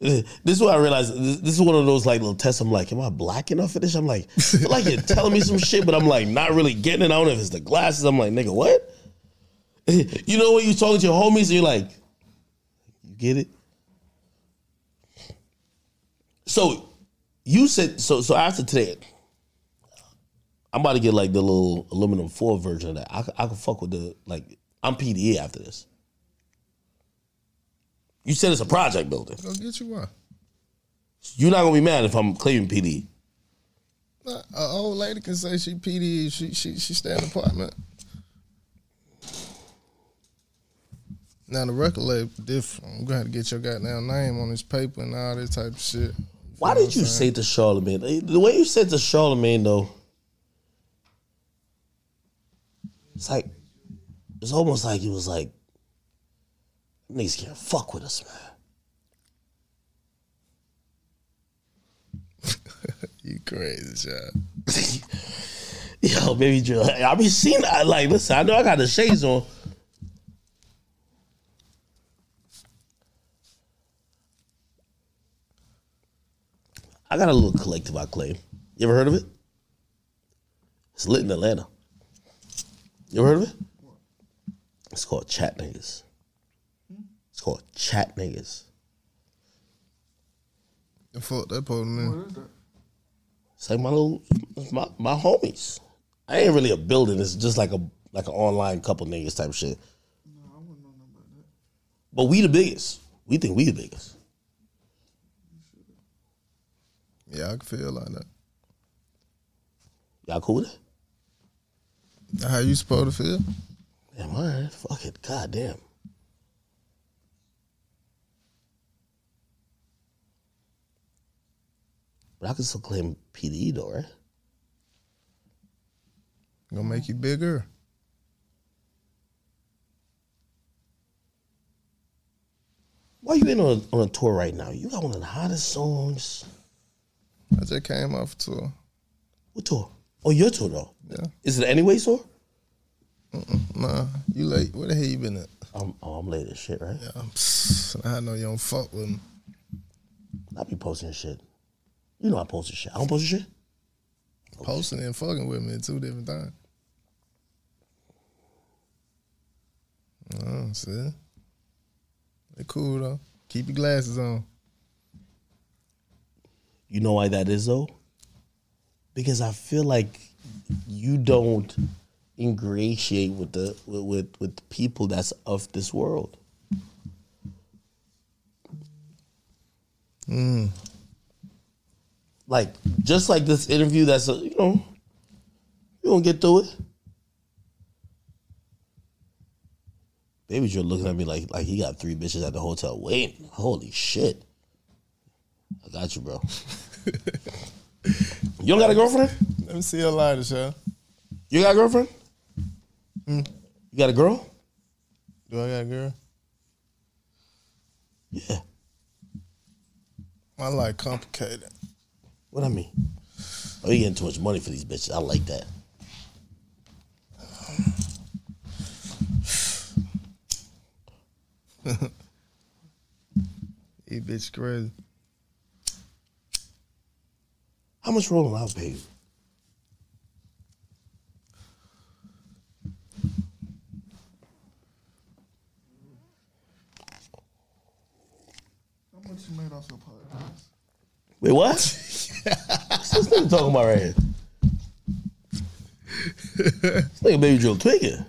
This is what I realized. This, this is one of those like little tests. I'm like, am I black enough for this? I'm like, like you're telling me some shit, but I'm like not really getting it. I don't know if it's the glasses. I'm like, nigga, what? you know when you talking to your homies and you're like, you get it? So you said so so after today, I'm about to get like the little aluminum foil version of that. I I can fuck with the like I'm PDE after this. You said it's a project building. Go get you one. You're not gonna be mad if I'm claiming PD. An old lady can say she PD. She she she stay in the apartment. Now the record label different. I'm gonna have to get your goddamn name on this paper and all this type of shit. Why did you say to Charlamagne? Eh, the way you said to Charlamagne though, it's like it's almost like he was like, niggas can't fuck with us, man. You crazy, child. Yo, baby Drill. I be seeing that. Like, listen, I know I got the shades on. I got a little collective I claim. You ever heard of it? It's lit in Atlanta. You ever heard of it? It's called Chat Niggas. It's called Chat Niggas. The fuck that part, to mean? What is that? It's like my little my, my homies. I ain't really a building. It's just like a like an online couple niggas type shit. No, I wouldn't know nothing about that. But we the biggest. We think we the biggest. Yeah, I can feel like that. Y'all cool with it? How you supposed to feel? Damn, all right. Fuck it. God damn. But I can still claim PDE though, right? Gonna make you bigger. Why you in on, on a tour right now? You got one of the hottest songs. I just came off tour. What tour? Oh, your tour though. Yeah. Is it anyway tour? Nah, you late. Where the hell you been at? I'm, oh, I'm late as shit, right? Yeah, psst, I know you don't fuck with me. I be posting shit. You know I posted shit. I don't post shit. Posting and fucking with me two different things. Oh, see? They cool though. Keep your glasses on. You know why that is though? Because I feel like you don't ingratiate with the with with, with the people that's of this world. Hmm. Like just like this interview, that's a, you know, you gonna get through it. Baby Joe looking at me like like he got three bitches at the hotel waiting. Holy shit! I got you, bro. you don't got a girlfriend? Let me see your lighter, show. You got a girlfriend? Hmm. You got a girl? Do I got a girl? Yeah. I like complicated. What I mean? Oh, you getting too much money for these bitches. I like that. You bitch crazy. How much rolling I'll pay you? How much you made off your podcast? Wait, what? What's this nigga talking about right here? this nigga baby Joe tweaking.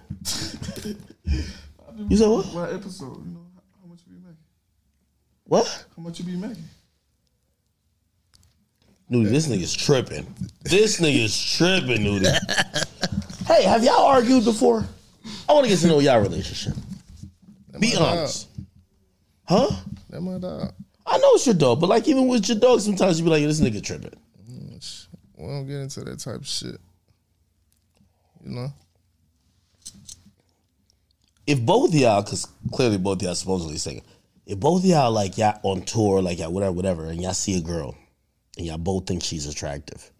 You said what? My episode? You know how, much you be making? What? How much you be making? Nudy, this nigga's tripping. This nigga's tripping, Nudy. hey, have y'all argued before? I want to get to know y'all relationship. Be my dog. honest. Huh? That my dog. I know it's your dog, but like even with your dog, sometimes you be like, this nigga tripping. Mm, we don't get into that type of shit. You know? If both of y'all, because clearly both of y'all supposedly singing, if both of y'all like y'all on tour, like y'all whatever, whatever, and y'all see a girl and y'all both think she's attractive,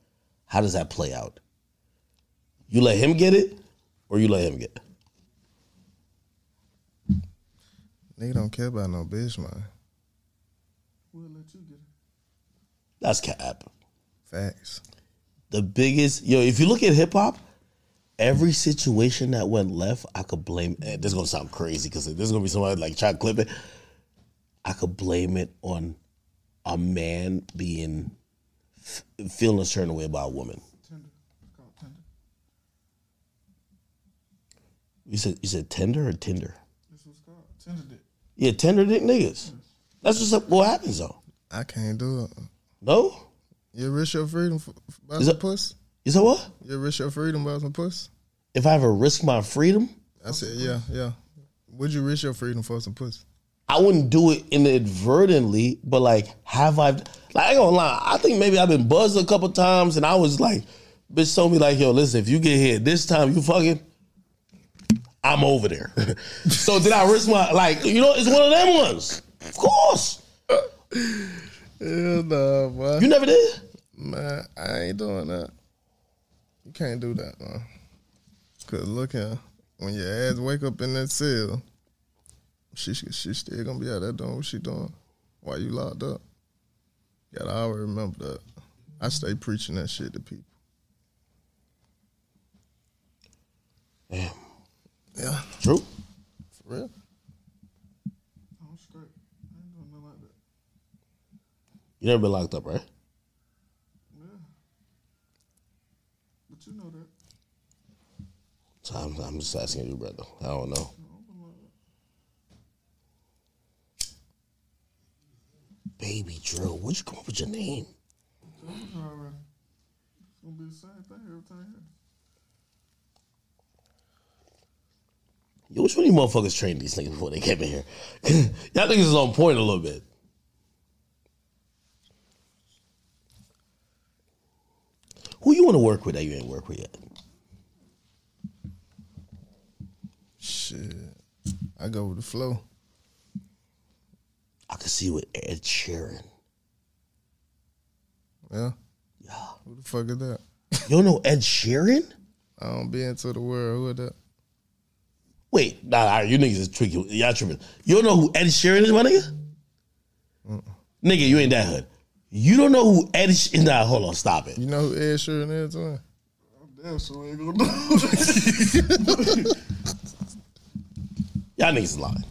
how does that play out? You let him get it, or you let him get it? Nigga don't care about no bitch, man. We'll let you get it. That's cap. Facts. The biggest yo, if you look at hip hop, every situation that went left, I could blame. eh, This is gonna sound crazy because there's gonna be somebody like try to clip it. I could blame it on a man being f- feeling a certain way about a woman. Tender. It's called tender. You said you said tender or Tinder? This what's called tender dick. Yeah, tender dick niggas. That's just what happens though. I can't do it. No, You risk your freedom for, about Is some it- puss? you said what? You risk your freedom about some puss? If I ever risk my freedom, I said, yeah, yeah. Would you risk your freedom for some puss? I wouldn't do it inadvertently, but like, have I? Like, I ain't gonna lie. I think maybe I've been buzzed a couple times, and I was like, bitch told me like, yo, listen, if you get hit this time, you fucking, I'm over there. so did I risk my like? You know, it's one of them ones. Of course, Hell no, boy. you never did. Man, I ain't doing that. You can't do that, man. Cause look here, when your ass wake up in that cell, she she still gonna be out there doing what she doing Why you locked up. You gotta always remember that. I stay preaching that shit to people. Damn, Yeah, true. for real. I'm straight. I ain't doing nothing like that. You never been locked up, right? Yeah. But you know that. So I'm, I'm just asking you, brother. I don't know. Baby Drill, where'd you come up with your name? It's gonna be the same thing every time. Yo, which one of you motherfuckers trained these niggas before they came in here? Y'all niggas is on point a little bit. Who you want to work with that you ain't work with yet? Shit, I go with the flow. I could see you with Ed Sheeran. Yeah, Yeah. who the fuck is that? You don't know Ed Sheeran? I don't be into the world. Who is that? Wait, nah, nah, you niggas is tricky. Y'all tripping. You don't know who Ed Sheeran is, my nigga? Nigga, you ain't that hood. You don't know who Ed Sheeran Nah, hold on, stop it. You know who Ed Sheeran is, man? I'm damn sure ain't gonna know. Y'all niggas is lying.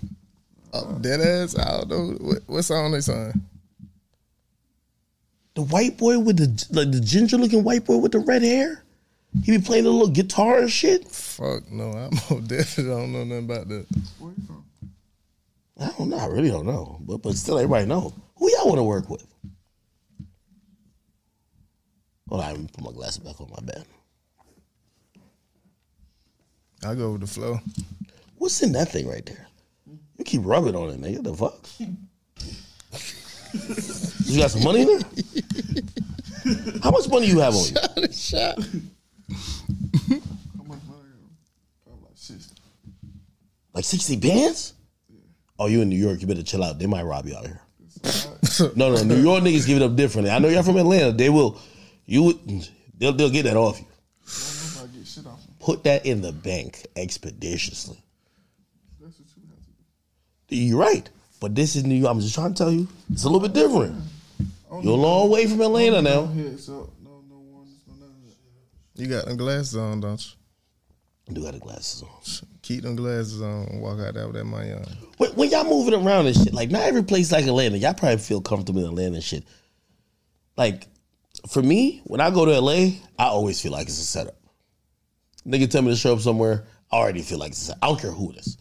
Oh, dead ass. I don't know what, what song they sing. The white boy with the like the ginger looking white boy with the red hair. He be playing a little guitar and shit. Fuck no, I most definitely don't know nothing about that. Where you from? I don't know. I really don't know. But but still, everybody know. Who y'all want to work with? Hold on, let me put my glasses back on my bed. I go with the flow. What's in that thing right there? You keep rubbing on it, nigga. The fuck? you got some money in there? How much money you have on you? Shot. How much money? I got? Probably like sixty. Like sixty bands? Oh, you in New York? You better chill out. They might rob you out here. No, no, New York niggas give it up differently. I know y'all from Atlanta. They will. You would. They'll they'll get that off you. Don't nobody get shit off. Put that in the bank expeditiously. You have to do. You're right. But this is New York. I'm just trying to tell you, it's a little bit different. You're a long way from Atlanta now. heads up. No, no warnings, no none of that. You got them glasses on, don't you? I do got the glasses on. Keep them glasses on and walk out there with that money on. When, when y'all moving around and shit, like not every place like Atlanta, y'all probably feel comfortable in Atlanta and shit. Like, for me, when I go to LA, I always feel like it's a setup. Nigga tell me to show up somewhere, I already feel like it's a setup. I don't care who it is.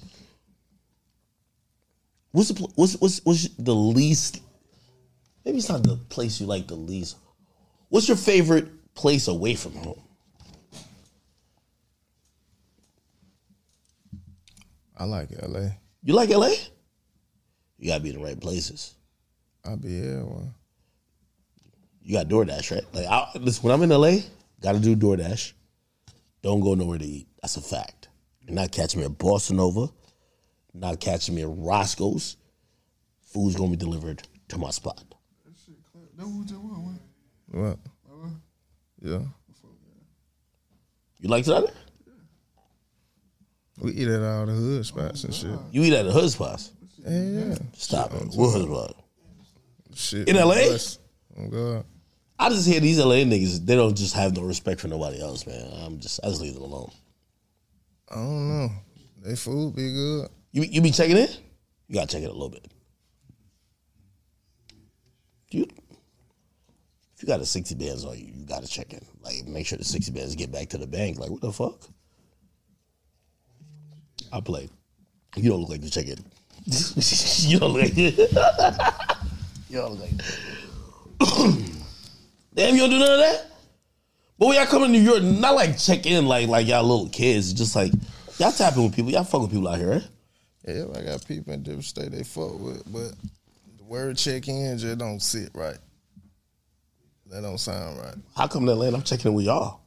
What's the what's what's what's the least? Maybe it's not the place you like the least. What's your favorite place away from home? I like LA. You like LA? You gotta be in the right places. I'll be everywhere. You got DoorDash, right? Like, I, listen, when I'm in LA, gotta do DoorDash. Don't go nowhere to eat. That's a fact. You're not catching me at Bossa Nova. Not catching me at Roscoe's. Food's gonna be delivered to my spot. That shit clear. That was just one. What? What? Yeah. You like that? We eat at all the hood spots and shit. You eat at the hood spots. Yeah, yeah. Stop it. What was Shit. In LA? Oh God. I just hear these LA niggas. They don't just have no respect for nobody else, man. I'm just I just leave them alone. I don't know. They food be good. You you be checking it? You gotta check it a little bit. You if you got a sixty bands on you, you gotta check it. Like make sure the sixty bands get back to the bank. Like what the fuck? I play. You don't look like you check it. you don't look like you don't look like Damn, you don't do none of that? But when y'all come to New York, not like check in like like y'all little kids. Just like y'all tapping with people. Y'all fuck with people out here, right? Yeah, I got people in different state they fuck with, but the word check in just don't sit right. That don't sound right. How come in Atlanta I'm checking in with y'all?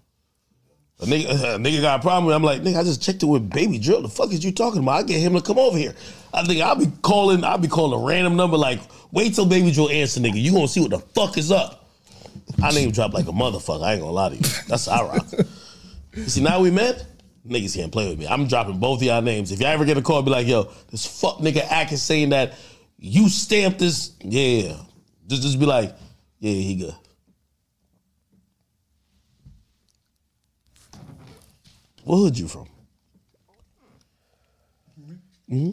A nigga, a nigga got a problem with I'm like, nigga, I just checked it with Baby Drill. The fuck is you talking about? I get him to come over here. I think I'll be calling, I'll be calling a random number like, wait till Baby Drill answer, nigga. You gonna see what the fuck is up. I name drop like a motherfucker. I ain't gonna lie to you. That's how I rock. You see, now we met, niggas can't play with me. I'm dropping both of y'all names. If y'all ever get a call, be like, yo, this fuck nigga acting saying that you stamped this. Yeah. Just, just be like, yeah, he good. What hood you from? Mm-hmm.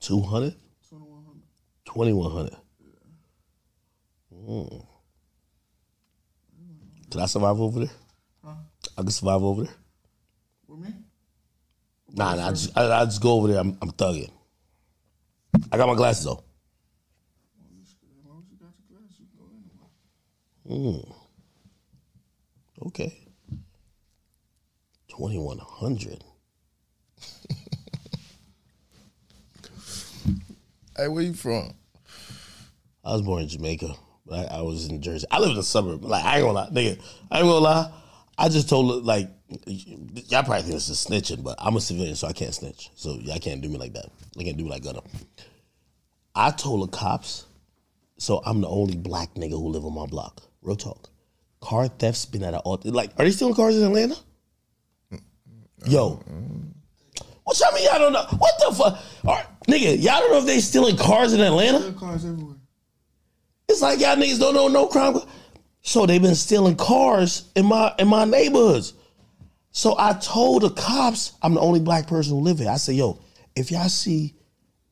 200? 2100. Mm. Can I survive over there? I can survive over there. With me? Nah, nah I just, I, I just go over there. I'm, I'm thugging. I got my glasses though. As long as you got your glass, you can go anywhere. Okay. 2100. Hey, where you from? I was born in Jamaica, I, I was in Jersey. I live in the suburb. Like I ain't gonna lie, nigga. I ain't gonna lie. I just told like y'all probably think this is snitching, but I'm a civilian, so I can't snitch. So y'all can't do me like that. They can't do me like Gunna. I told the cops, so I'm the only black nigga who live on my block. Real talk. Car thefts been at an all like. Are they stealing cars in Atlanta? Yo, what y'all mean? Y'all don't know what the fuck? Right, nigga, y'all don't know if they stealing cars in Atlanta? Cars everywhere. It's like y'all niggas don't know no crime. So they've been stealing cars in my in my neighborhoods. So I told the cops I'm the only black person who live here. I said, yo, if y'all see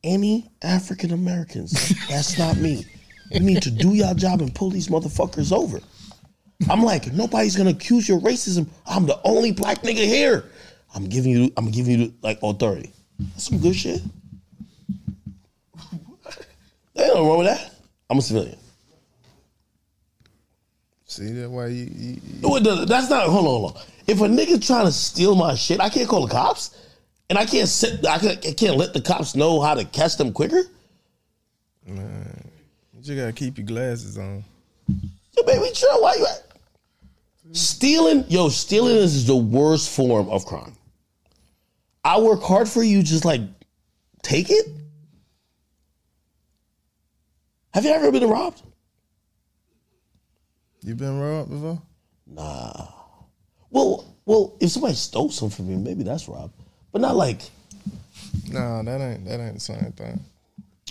any African Americans, that's not me. You need to do y'all job and pull these motherfuckers over. I'm like, nobody's gonna accuse you of racism. I'm the only black nigga here. I'm giving you, I'm giving you like authority. That's some good shit. Ain't no wrong with that. I'm a civilian. See that why you, you, you No. That's not. Hold on, hold on. If a nigga trying to steal my shit, I can't call the cops, and I can't sit. I can't, I can't let the cops know how to catch them quicker. Man, you just gotta keep your glasses on. Yo, baby, chill. Why you at? Stealing, yo, stealing is the worst form of crime. I work hard for you. Just like take it. Have you ever been robbed? You been robbed before? Nah. Well, well, if somebody stole something from me, maybe that's robbed, but not like. Nah, that ain't that ain't the same thing.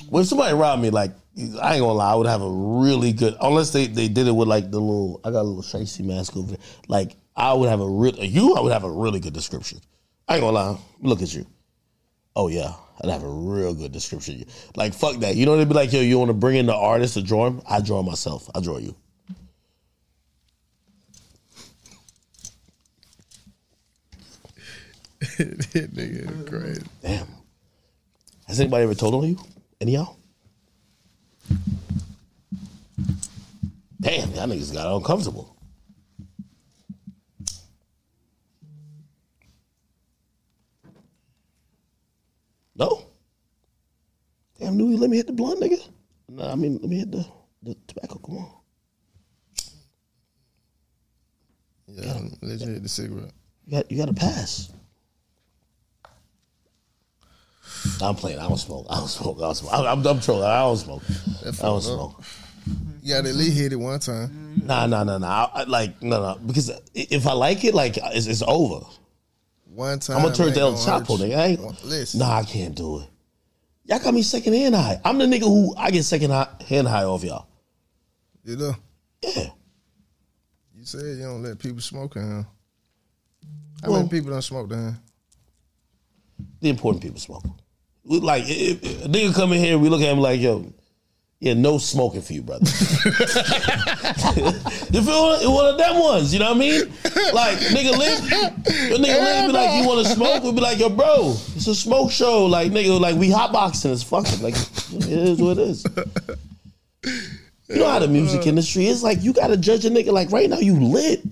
Well, if somebody robbed me, like I ain't gonna lie, I would have a really good. Unless they, they did it with like the little, I got a little shicey mask over there. Like I would have a real you. I would have a really good description. I ain't gonna lie. Look at you. Oh yeah, I'd have a real good description. Like fuck that. You know they'd be like, yo, you want to bring in the artist to draw him? I draw myself. I draw you. That nigga is crazy. Damn. Has anybody ever told on you? Any of y'all? Damn, y'all niggas got uncomfortable. No? Damn, Louis, let me hit the blunt, nigga. No, I mean, let me hit the, the tobacco. Come on. Yeah, let you hit the cigarette. You got, you got to pass. I'm playing. I don't smoke. I don't smoke. I don't smoke. I'm, I'm trolling. I don't smoke. I don't smoke. Yeah, at least hit it one time. Nah, nah, nah, nah. I, I, like, no, no. Because if I like it, like, it's, it's over. One time. I'm gonna turn to El Chapo, nigga. I ain't, Listen. nah, I can't do it. Y'all got me second hand high. I'm the nigga who I get second hand high off y'all. You know, Yeah. you said you don't let people smoke in here. How Well- many people don't smoke down The important people smoke. Like, if, if a nigga come in here, we look at him like, yo, yeah, no smoking for you, brother. you feel? One of them ones, you know what I mean? Like, nigga live, your nigga live be like, you want to smoke? We be like, yo, bro, it's a smoke show. Like, nigga, like, we hotboxing. It's fucking, like, it is what it is. You know how the music uh. industry is. Like, you got to judge a nigga. Like, right now, you lit.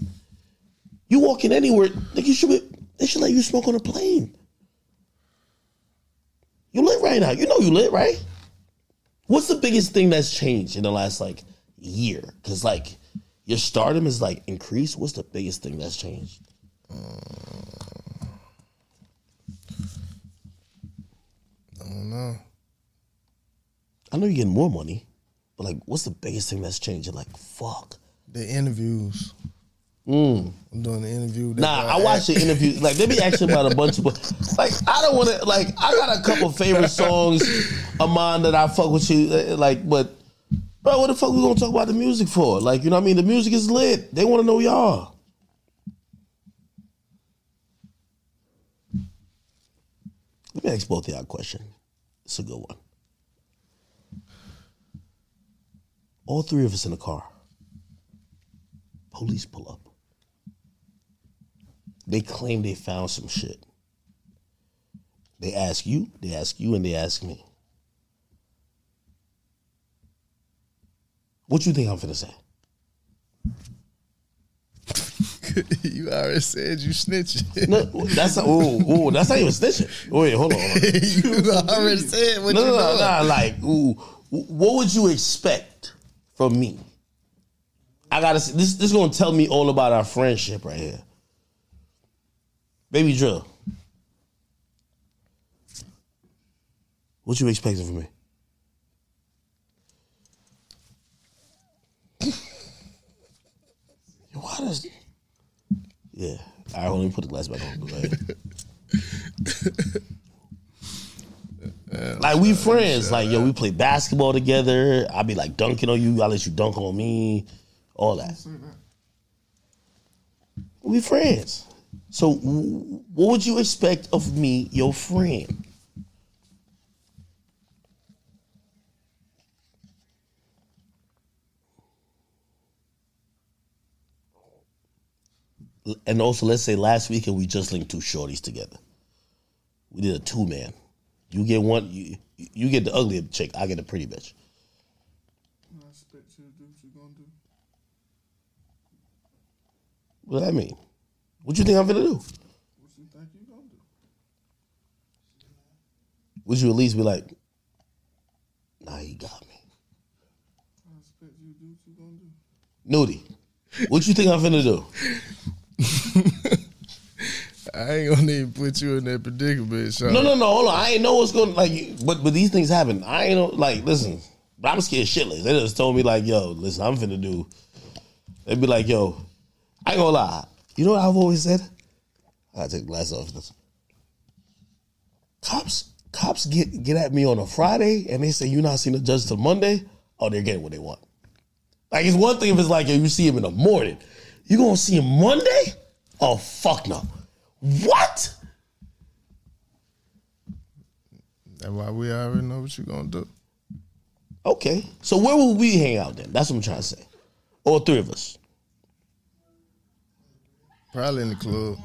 You walking anywhere, nigga, you should be, they should let you smoke on a plane. You lit right now. You know you lit, right? What's the biggest thing that's changed in the last like year? Because like your stardom is like increased. What's the biggest thing that's changed? I don't know. I know you're getting more money, but like, what's the biggest thing that's changed? Like, fuck. The interviews. Mm. I'm doing the interview. Nah, I watch the interview. Like they be asking about a bunch of, like I don't want to. Like I got a couple favorite songs of mine that I fuck with you. uh, Like, but bro, what the fuck we gonna talk about the music for? Like, you know what I mean? The music is lit. They want to know y'all. Let me ask both of y'all a question. It's a good one. All three of us in the car. Police pull up. They claim they found some shit. They ask you, they ask you, and they ask me. What you think I'm finna say? you already said you snitching. No, that's not. Ooh, ooh, that's not even snitching. Wait, hold on. Hold on. you already said what No, you no, no, no. Like, ooh, what would you expect from me? I gotta. This this gonna tell me all about our friendship right here. Baby drill. What you expecting from me? Why does? Yeah. All right, hold on, let me put the glass back on. Go ahead. like we friends. Like yo, we play basketball together. I be like dunking on you. I let you dunk on me. All that. We friends. So what would you expect of me, your friend? And also, let's say last weekend we just linked two shorties together. We did a two man. You get one. You, you get the ugly chick. I get the pretty bitch. I expect you to do what do. What that mean? What you think I'm gonna do? What you think you gonna do? Would you at least be like, Nah, he got me. I expect you to do what you gonna do. Nudy, what you think I'm finna do? I ain't gonna even put you in that predicament, Sean. No, no, no. Hold on. I ain't know what's going. to Like, but but these things happen. I ain't know. Like, listen. But I'm scared shitless. They just told me like, yo, listen, I'm finna do. They'd be like, yo, I ain't gonna lie. You know what I've always said? I take the glass off this. Cops, cops get get at me on a Friday and they say you're not seeing the judge till Monday. Oh, they're getting what they want. Like it's one thing if it's like yo, you see him in the morning. You gonna see him Monday? Oh fuck no. What? That's why we already know what you're gonna do. Okay. So where will we hang out then? That's what I'm trying to say. All three of us. Probably in the club.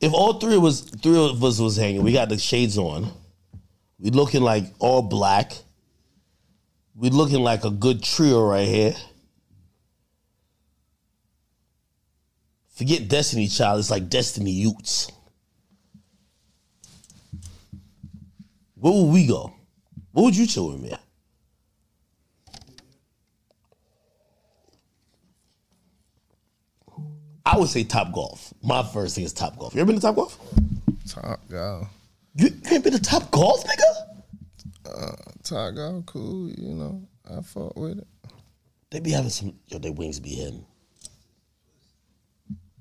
If all three of us three of us was hanging, we got the shades on. We looking like all black. We looking like a good trio right here. Forget Destiny Child, it's like Destiny Utes. Where would we go? What would you chill with me at? I would say Top Golf. My first thing is Top Golf. You ever been to Top Golf? Top golf. You, you ain't been to Top Golf, nigga? Uh, Top golf, cool. You know, I fought with it. They be having some, yo, they wings be hitting.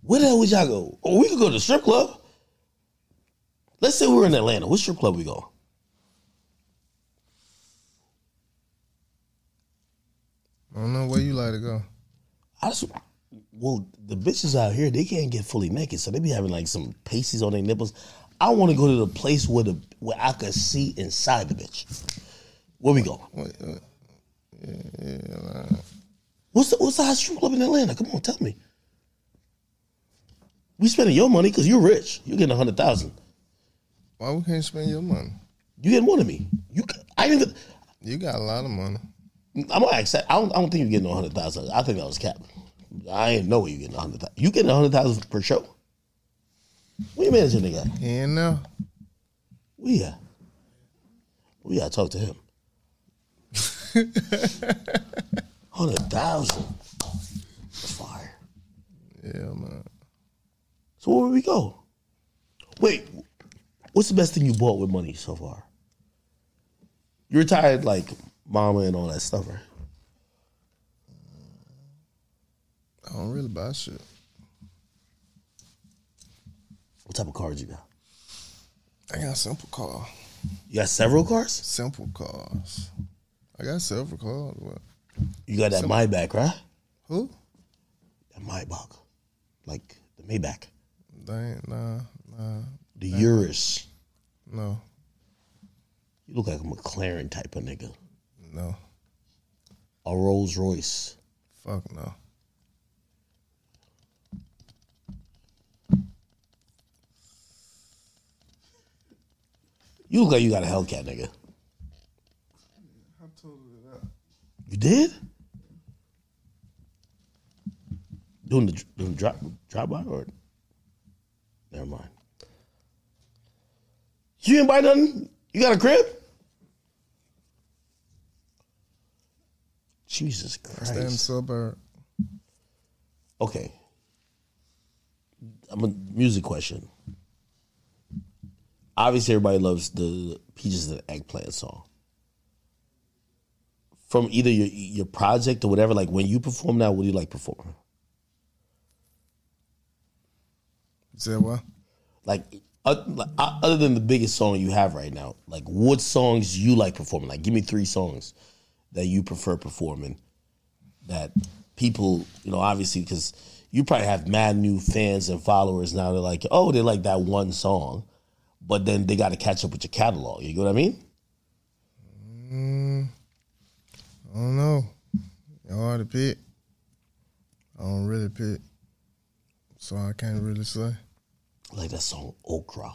Where the hell would y'all go? Or we could go to the strip club. Let's say we're in Atlanta. What strip club we go? I don't know where you like to go. I just, well, the bitches out here they can't get fully naked, so they be having like some pasties on their nipples. I want to go to the place where the where I could see inside the bitch. Where we go? What, yeah, yeah, like, What's the what's the hot strip club in Atlanta? Come on, tell me. We spending your money because you're rich. You're getting a hundred thousand. why we can't spend your money? You getting more than me. You, I didn't. You got a lot of money. I'm gonna accept. I don't. I don't think you're getting a hundred thousand. I think that was cap. I ain't know where you getting a hundred thousand. You getting a hundred thousand per show? You managing nigga? at? He ain't know. Where at? We gotta talk to him. Hundred thousand. Fire. Yeah, man. So where would we go? Wait, what's the best thing you bought with money so far? You retired like mama and all that stuff, right? I don't really buy shit. What type of cars you got? I got a simple car. You got several cars? Simple cars. I got several cars. What? You got that Maybach, right? Who? That Maybach, like the Maybach, ain't, nah, nah, the Urus. no, You look like a McLaren type of nigga. no. A Rolls Royce. Fuck no. You look like you got a Hellcat, nigga. I told her that. You did? Doing the doing the drop drop by or never mind. You didn't buy nothing? You got a crib? Jesus Christ. Christ. suburb. Okay. I'm a music question. Obviously, everybody loves the Peaches and Eggplant song. From either your your project or whatever, like when you perform now, what do you like performing? Say what? Like, other than the biggest song you have right now, like what songs you like performing? Like, give me three songs that you prefer performing that people, you know, obviously because you probably have mad new fans and followers now. They're like, oh, they like that one song, but then they got to catch up with your catalog. You know what I mean? Mm, I don't know. It's hard to pick. I don't really pick, so I can't really say. Like that song Okra,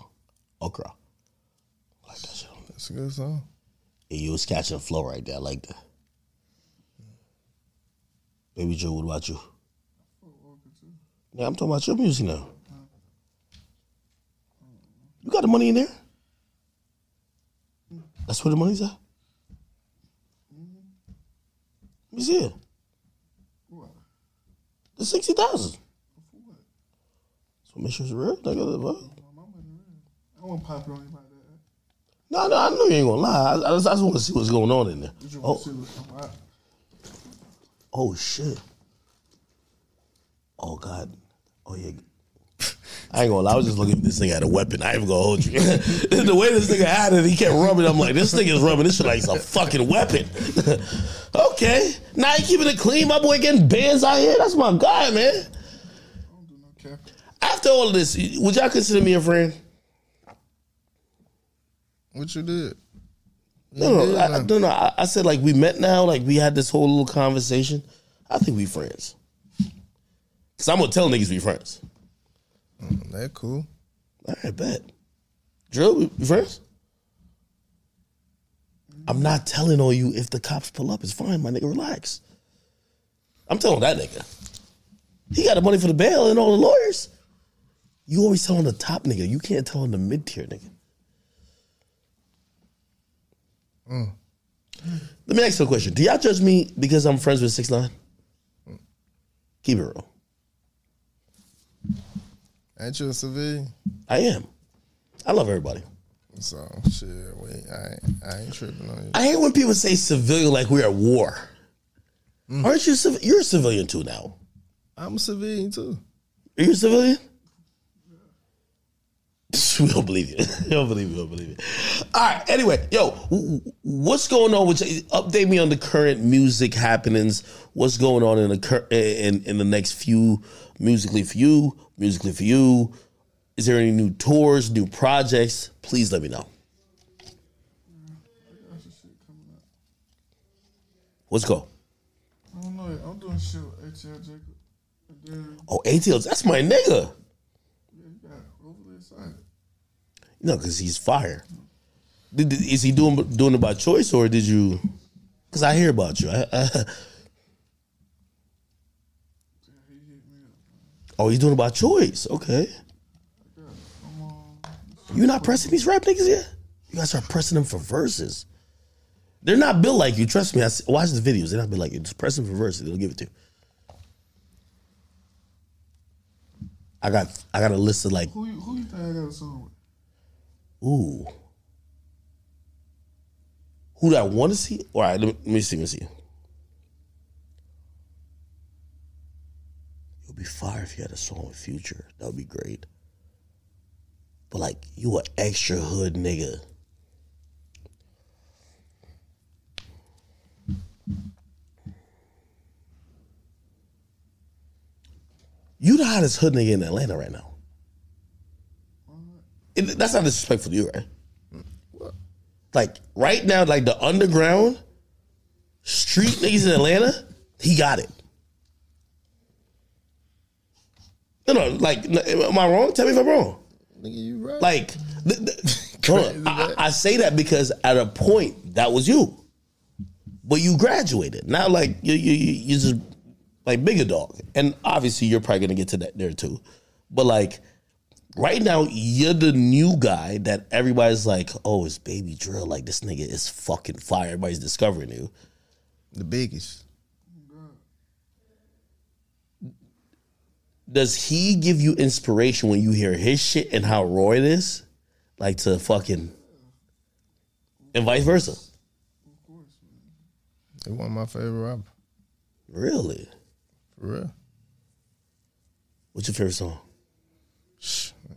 Okra. I like that shit. That's a good song. Yeah, you was catching the flow right there. I like that. Baby Joe, what about you? I felt okay too. Yeah, I'm talking about your music now. You got the money in there? That's where the money's at? Let me see it. The 60000 So make sure it's real. What? I won't pop it on you like. No, no, I know you ain't gonna lie. I, I just, I just want to see what's going on in there. Oh, want to see what's coming out. Oh shit. Oh god. Oh yeah. I ain't gonna lie, I was just looking at this nigga had a weapon. I ain't even gonna hold you. the way this nigga had it, he kept rubbing. I'm like, this thing is rubbing this shit like it's a fucking weapon. okay. Now you keeping it clean. My boy getting bands out here. That's my guy, man. I don't do no cap. After all of this, would y'all consider me a friend? What you did? No, no, I- no, no. I, I said like we met now, like we had this whole little conversation. I think we friends. Cause I'm gonna tell niggas we friends. Mm, that cool. All right, bet. Drill, we friends? I'm not telling on you if the cops pull up. It's fine, my nigga. Relax. I'm telling that nigga. He got the money for the bail and all the lawyers. You always tell on the top nigga. You can't tell on the mid tier nigga. Mm. Let me ask you a question. Do y'all judge me because I'm friends with six nine? Mm. Keep it real. Ain't you a civilian? I am. I love everybody. So shit, we I ain't, I ain't tripping on you. I hate when people say civilian like we're at war. Mm. Aren't you? You're a civilian too now. I'm a civilian too. Are you a civilian? We don't believe you. We don't believe you. We don't believe you. All right. Anyway, yo, what's going on with? you? Update me on the current music happenings. What's going on in the cur- in in the next few musically for you, musically for you. Is there any new tours, new projects? Please let me know. Got some shit coming up. Let's go. I don't know. I'm doing shit with ATL Jacob. Oh, ATLs, that's my nigga. yeah, you got overly excited. No, because he's fire. Did, is he doing doing it by choice or did you? Because I hear about you. I, I, oh, he's doing it by choice. Okay. You not pressing these rap niggas yet? You guys are pressing them for verses. They're not built like you. Trust me. I see, watch the videos. They're not built like you. Just press them for verses. They'll give it to you. I got I got a list of like Who you, who you think I got a song with? Ooh. Who do I want to see? All right, let me, let me see. Let me see. It would be fire if you had a song with Future. That would be great. But like, you an extra hood nigga. You the hottest hood nigga in Atlanta right now. That's not disrespectful to you, right? Like right now, like the underground street niggas in Atlanta, he got it. No, no, like, am I wrong? Tell me if I'm wrong. Nigga, you right. Like, th- th- hold on. I, I say that because at a point that was you, but you graduated. Now, like you, you, you you just like bigger dog, and obviously you're probably gonna get to that there too. But like right now, you're the new guy that everybody's like, oh, it's Baby Drill. Like this nigga is fucking fire. Everybody's discovering you. the biggest. Does he give you inspiration when you hear his shit and how raw it is, like to fucking, and vice versa? Of course, man. He one of my favorite rappers. Really? For real. What's your favorite song?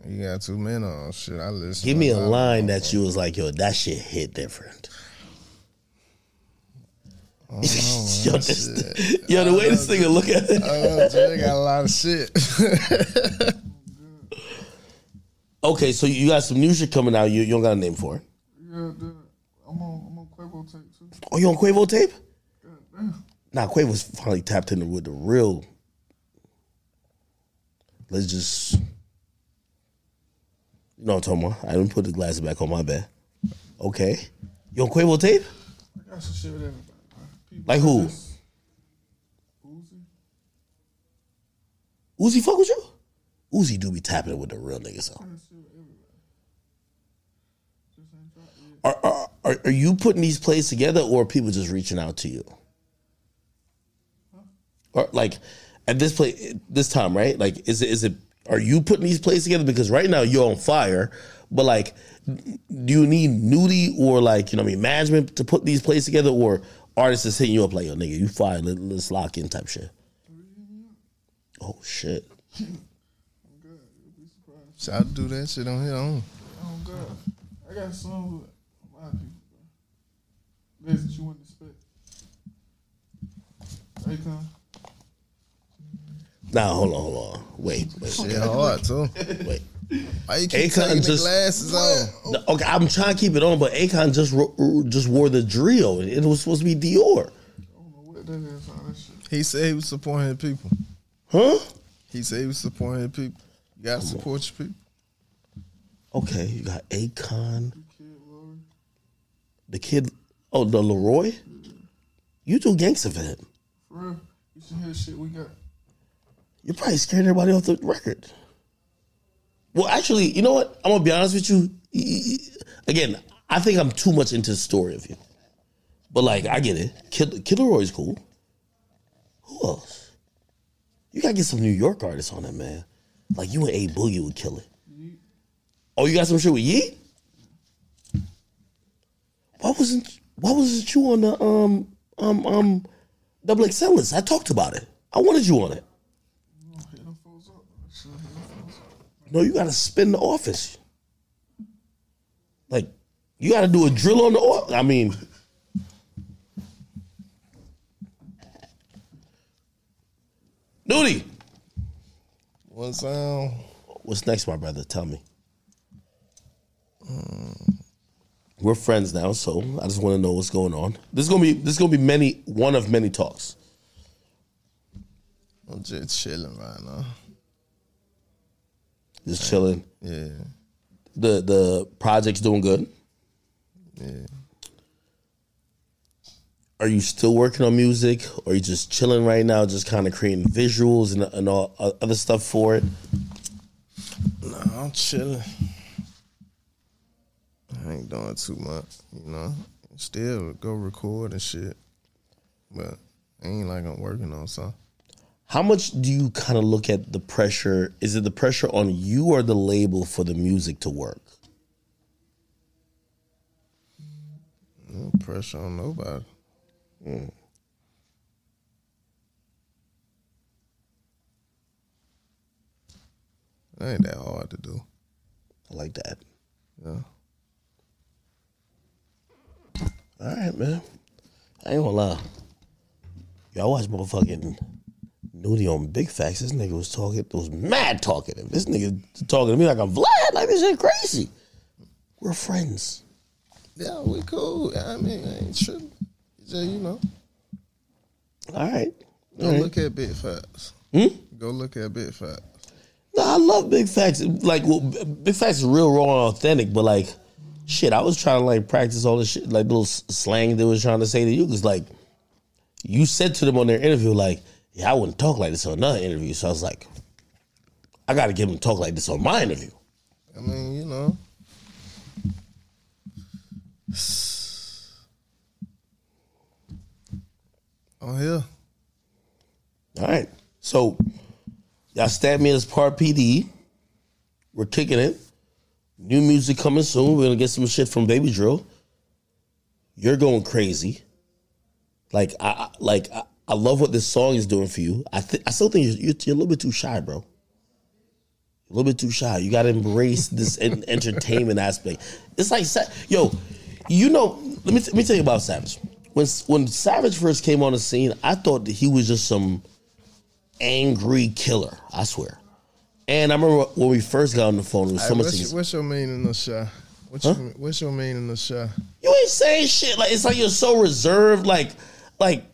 You got two men on shit. I listen. Give me a line that you was like, yo, that shit hit different. yo, this, yo, the way this uh, nigga look at it. Oh, Jay got a lot of shit. Okay, so you got some new shit coming out. You, you don't got a name for it. Yeah, the, I'm on I'm on Quavo tape too. Oh, you on Quavo tape? God damn. Nah, Quavo's finally tapped into with the real. Let's just. You know what I'm talking about. I didn't put the glasses back on my bed. Okay. You on Quavo tape? I got some shit with everybody. People Like who? Uzi. Uzi fuck with you? Uzi do be tapping it with the real niggas. though. I got shit with everybody. Just ain't dropped yet. Are, are are are you putting these plays together, or are people just reaching out to you? Or like at this play this time, right? Like, is it is it? Are you putting these plays together because right now you're on fire, but like, do you need Nudy or like you know what I mean management to put these plays together, or artists is hitting you up like, yo, nigga, you fire, let, let's lock in type shit. Mm-hmm. Oh shit! I'm good. You'll be surprised. Shout out do that shit on his own. Oh God. I got some with a lot of people, bro. Guys that you wouldn't expect. Akon. Now hold on, hold on, wait, wait, Shit hard too. wait. Why you keep Akon taking the just- glasses on? No, Okay, I'm trying to keep it on, but Akon just ro- just wore the drill. It was supposed to be Dior, I don't know what that is. All that shit. He said he was supporting his people. huh? He said he was supporting his people. You gotta support your people. Okay, you got Akon, Kid LAROI. the kid. Oh, the LAROI. You too gangster for him. For real. You should hear shit we got. You're probably scaring everybody off the record. Well, actually, you know what? I'm gonna be honest with you. Again, I think I'm too much into the story of you. But like, I get it. Kid LAROI's cool. Who else? You gotta get some New York artists on that, man. Like you and A Boogie would kill it. Oh, you got some shit with Yeet? Why wasn't Why wasn't you on the um um um double list? I talked about it. I wanted you on it. You don't hit them folks up. Shit. No, you gotta spin the office. Like, you gotta do a drill on the office. I mean, Nudy, What sound? what's next, my brother? Tell me. We're friends now, so I just want to know what's going on. This is gonna be this is gonna be many one of many talks. I'm just chilling right now. Just chilling. Yeah, The the project's doing good. yeah. Are you still working on music, or are you just chilling right now, just kind of creating visuals and, and all uh, other stuff for it? Nah, I'm chilling. I ain't doing too much, you know. Still go record and shit, but ain't like I'm working on something. How much do you kind of look at the pressure? Is it the pressure on you or the label for the music to work? No pressure on nobody. Mm. That ain't that hard to do. I like that. Yeah. All right, man. I ain't gonna lie. Y'all watch motherfucking Nudy on Big Facts. This nigga was talking, was mad talkative. This nigga talking to me like I'm Vlad, like this shit crazy. We're friends. Yeah, we cool. I mean, I ain't tripping. Just, you know, All right. go All right. look at Big Facts. Hmm? Go look at Big Facts. No, I love Big Facts. Like, well, Big Facts is real, raw, and authentic. But like, shit, I was trying to like practice all the shit, like little slang they was trying to say to you. Cause like, you said to them on their interview, like, yeah, I wouldn't talk like this on another interview. So I was like, I got to give him talk like this on my interview. I mean, you know. Oh yeah. All right. So, y'all stab me as part PD. We're kicking it. New music coming soon. We're gonna get some shit from Baby Drill. You're going crazy. Like I I- like I, I love what this song is doing for you. I th- I still think you're, you're, you're a little bit too shy, bro. A little bit too shy. You got to embrace this en- entertainment aspect. It's like, yo, you know. Let me let me tell you about Savage. When when Savage first came on the scene, I thought that he was just some angry killer. I swear. And I remember when we first got on the phone, it was so much. what's, what's your meaning of shy? What's, your, what's your meaning of shy? You ain't saying shit. Like it's like you're so reserved. Like, like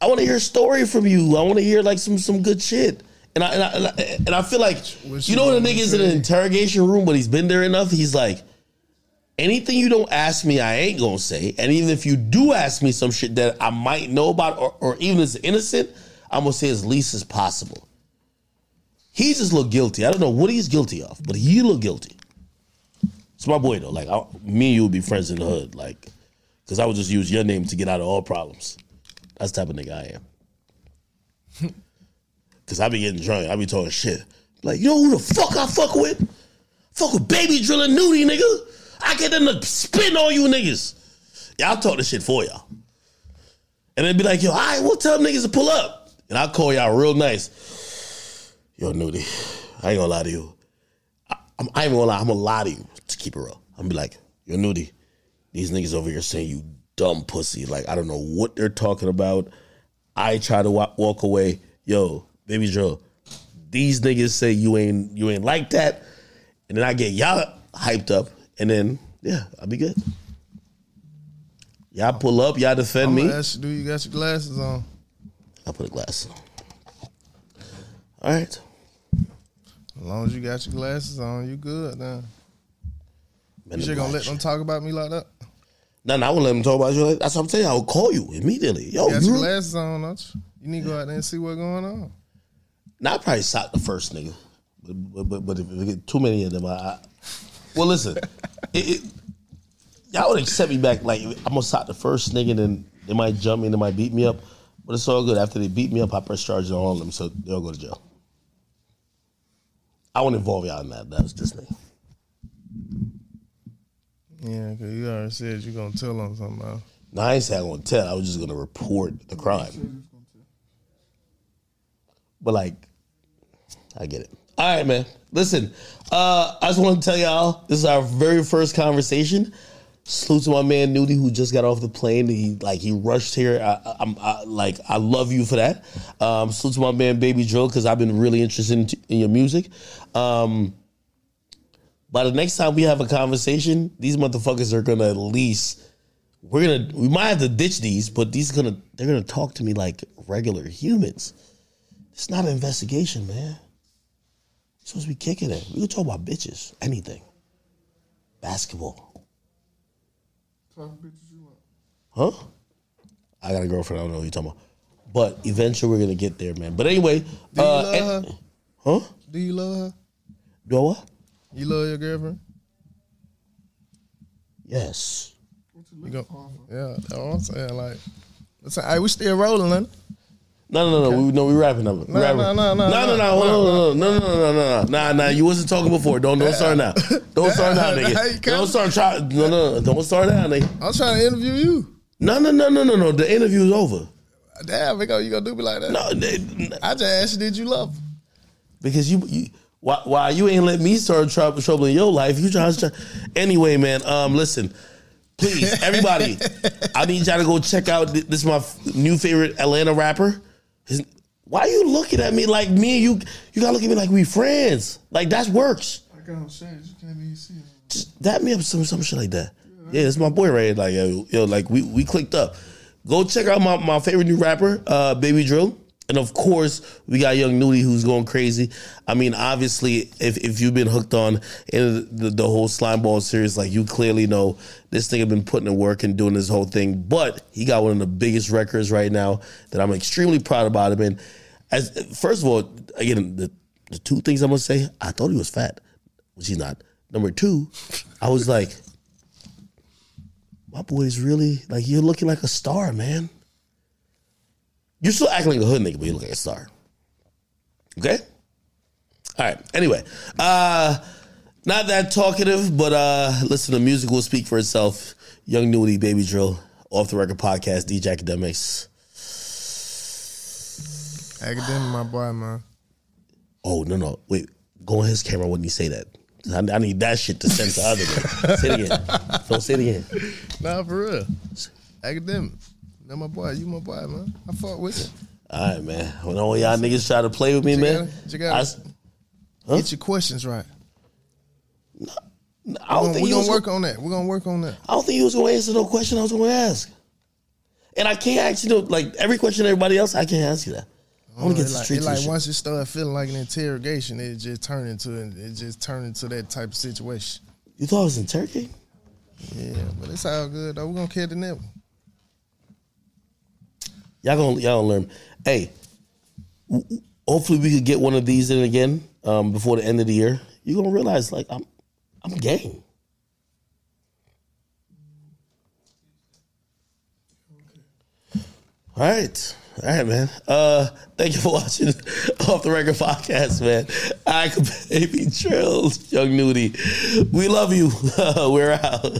I want to hear a story from you. I want to hear like some some good shit. And I and I, and I, and I feel like you know when a nigga's in an interrogation room, but he's been there enough. He's like, anything you don't ask me, I ain't gonna say. And even if you do ask me some shit that I might know about, or, or even is innocent, I'm gonna say as least as possible. He just looked guilty. I don't know what he's guilty of, but he looked guilty. It's my boy though. Like I, me and you would be friends in the hood. Like, cause I would just use your name to get out of all problems. That's the type of nigga I am. Cause I be getting drunk. I be talking shit. Like, you know who the fuck I fuck with? Fuck with baby drilling Nudy, nigga. I get them to spin on you niggas. Y'all talk this shit for y'all. And then be like, yo, all right, we'll tell them niggas to pull up. And I'll call y'all real nice. Yo, Nudy, I ain't gonna lie to you. I'm, I ain't gonna lie. I'm gonna lie to you to keep it real. I'm gonna be like, yo, Nudy, these niggas over here saying you dumb pussy. Like, I don't know what they're talking about. I try to wa- walk away. Yo, baby Joe, these niggas say you ain't you ain't like that, and then I get y'all hyped up, and then yeah, I'll be good. Y'all pull up, y'all defend I'm me. ask you, do you got your glasses on? I'll put a glass. On. All right. As long as you got your glasses on, you good then. Men You just gonna let them talk about me like that? No, I won't let them talk about you. That's what I'm saying. I will call you immediately. Yo, You got you your glasses on, don't you? You need to go out there and see what's going on. Now I probably shot the first nigga, but but, but if we get too many of them, I, I well listen, it, it, y'all would accept me back. Like I'm gonna shot the first nigga, and then they might jump me, and they might beat me up, but it's all good. After they beat me up, I press charges on all of them, so they'll go to jail. I won't involve y'all in that. That was just me. Yeah, because you already said you're going to tell them something else. No, I ain't saying I'm gonna tell. I was just gonna report the crime. But like, I get it. All right, man. Listen, uh, I just want to tell y'all this is our very first conversation. Salute to my man Nudy who just got off the plane. He like he rushed here. I, I, I'm I, like I love you for that. Um, salute to my man Baby Drill because I've been really interested in, in your music. Um, by the next time we have a conversation, these motherfuckers are gonna at least we're gonna we might have to ditch these, but these are gonna they're gonna talk to me like regular humans. It's not an investigation, man. You're supposed to be kicking it. We can talk about bitches, anything. Basketball. Type bitches you want. Huh? I got a girlfriend. I don't know what you're talking about. But eventually we're gonna get there, man. But anyway, Do you uh, love and- her? huh? Do you love her? Do I what? You love your girlfriend? Yes. You You go, yeah, that's what I'm saying. Like, listen, hey, we still rolling, man. No, no, no, no. We, no, we wrapping up. We No, wrapping- no, no, no, no, no, no, no, hold on, no, no, no, no, no, no, nah, nah. You wasn't talking before. Don't, don't start now. Don't start now, nigga. Don't start try. No, no, no, don't start now, nigga. I'm trying to interview you. No, no, no, no, no, no. The interview is over. Damn, we you gonna do me like that? No, they- I just asked you, did you love her? because you, you why, why you ain't let me start trouble, trouble in your life? You trying to anyway, man. Um, listen, please, everybody, I need y'all to go check out. This is my f- new favorite Atlanta rapper. His, why are you looking at me like me and you? You gotta look at me like we friends. Like that works. I got on shades. You can't even see them. Just dap me up some some shit like that. Yeah, it's my boy right here. Like yo, yo, like we we clicked up. Go check out my, my favorite new rapper, uh, Baby Drill. And of course, we got Young Nudy who's going crazy. I mean, obviously, if, if you've been hooked on in the, the whole Slimeball series, like you clearly know this nigga been putting in work and doing this whole thing. But he got one of the biggest records right now that I'm extremely proud about him. And as first of all, again, the, the two things I'm gonna say, I thought he was fat, which he's not. Number two, I was like, my boy's really like you're looking like a star, man. You're still acting like a hood nigga, but you look like a star. Okay? All right. Anyway, uh, not that talkative, but uh, listen, the music will speak for itself. Young Nudy, Baby Drill, Off the Record Podcast, DJ Akademiks. Academic, my boy, man. Oh no no wait, go on his camera when you say that. I, I need that shit to send to other. Say it again. Don't say it again. Nah, for real. Academic. That my boy. You my boy, man. I fought with you. All right, man. When all y'all niggas try to play with me, man, gotta- you gotta- I, s- Get your questions right. I don't think We're gonna was work on that. We're gonna work on that. I don't think you was gonna answer no question I was gonna ask. And I can't ask you no like every question everybody else. I can't ask you that. I want to oh, get it like, it like shit. once it start feeling like an interrogation, it just turned into it just turned into that type of situation. You thought I was in Turkey? Yeah, but it's all good though. We're gonna carry the net. Y'all gonna y'all gonna learn. Hey, w- hopefully we could get one of these in again um, before the end of the year. You're gonna realize like I'm I'm game. All right. All right, man. Uh, thank you for watching Off the Record Podcast, man. I could baby drills, young Nudy. We love you. We're out.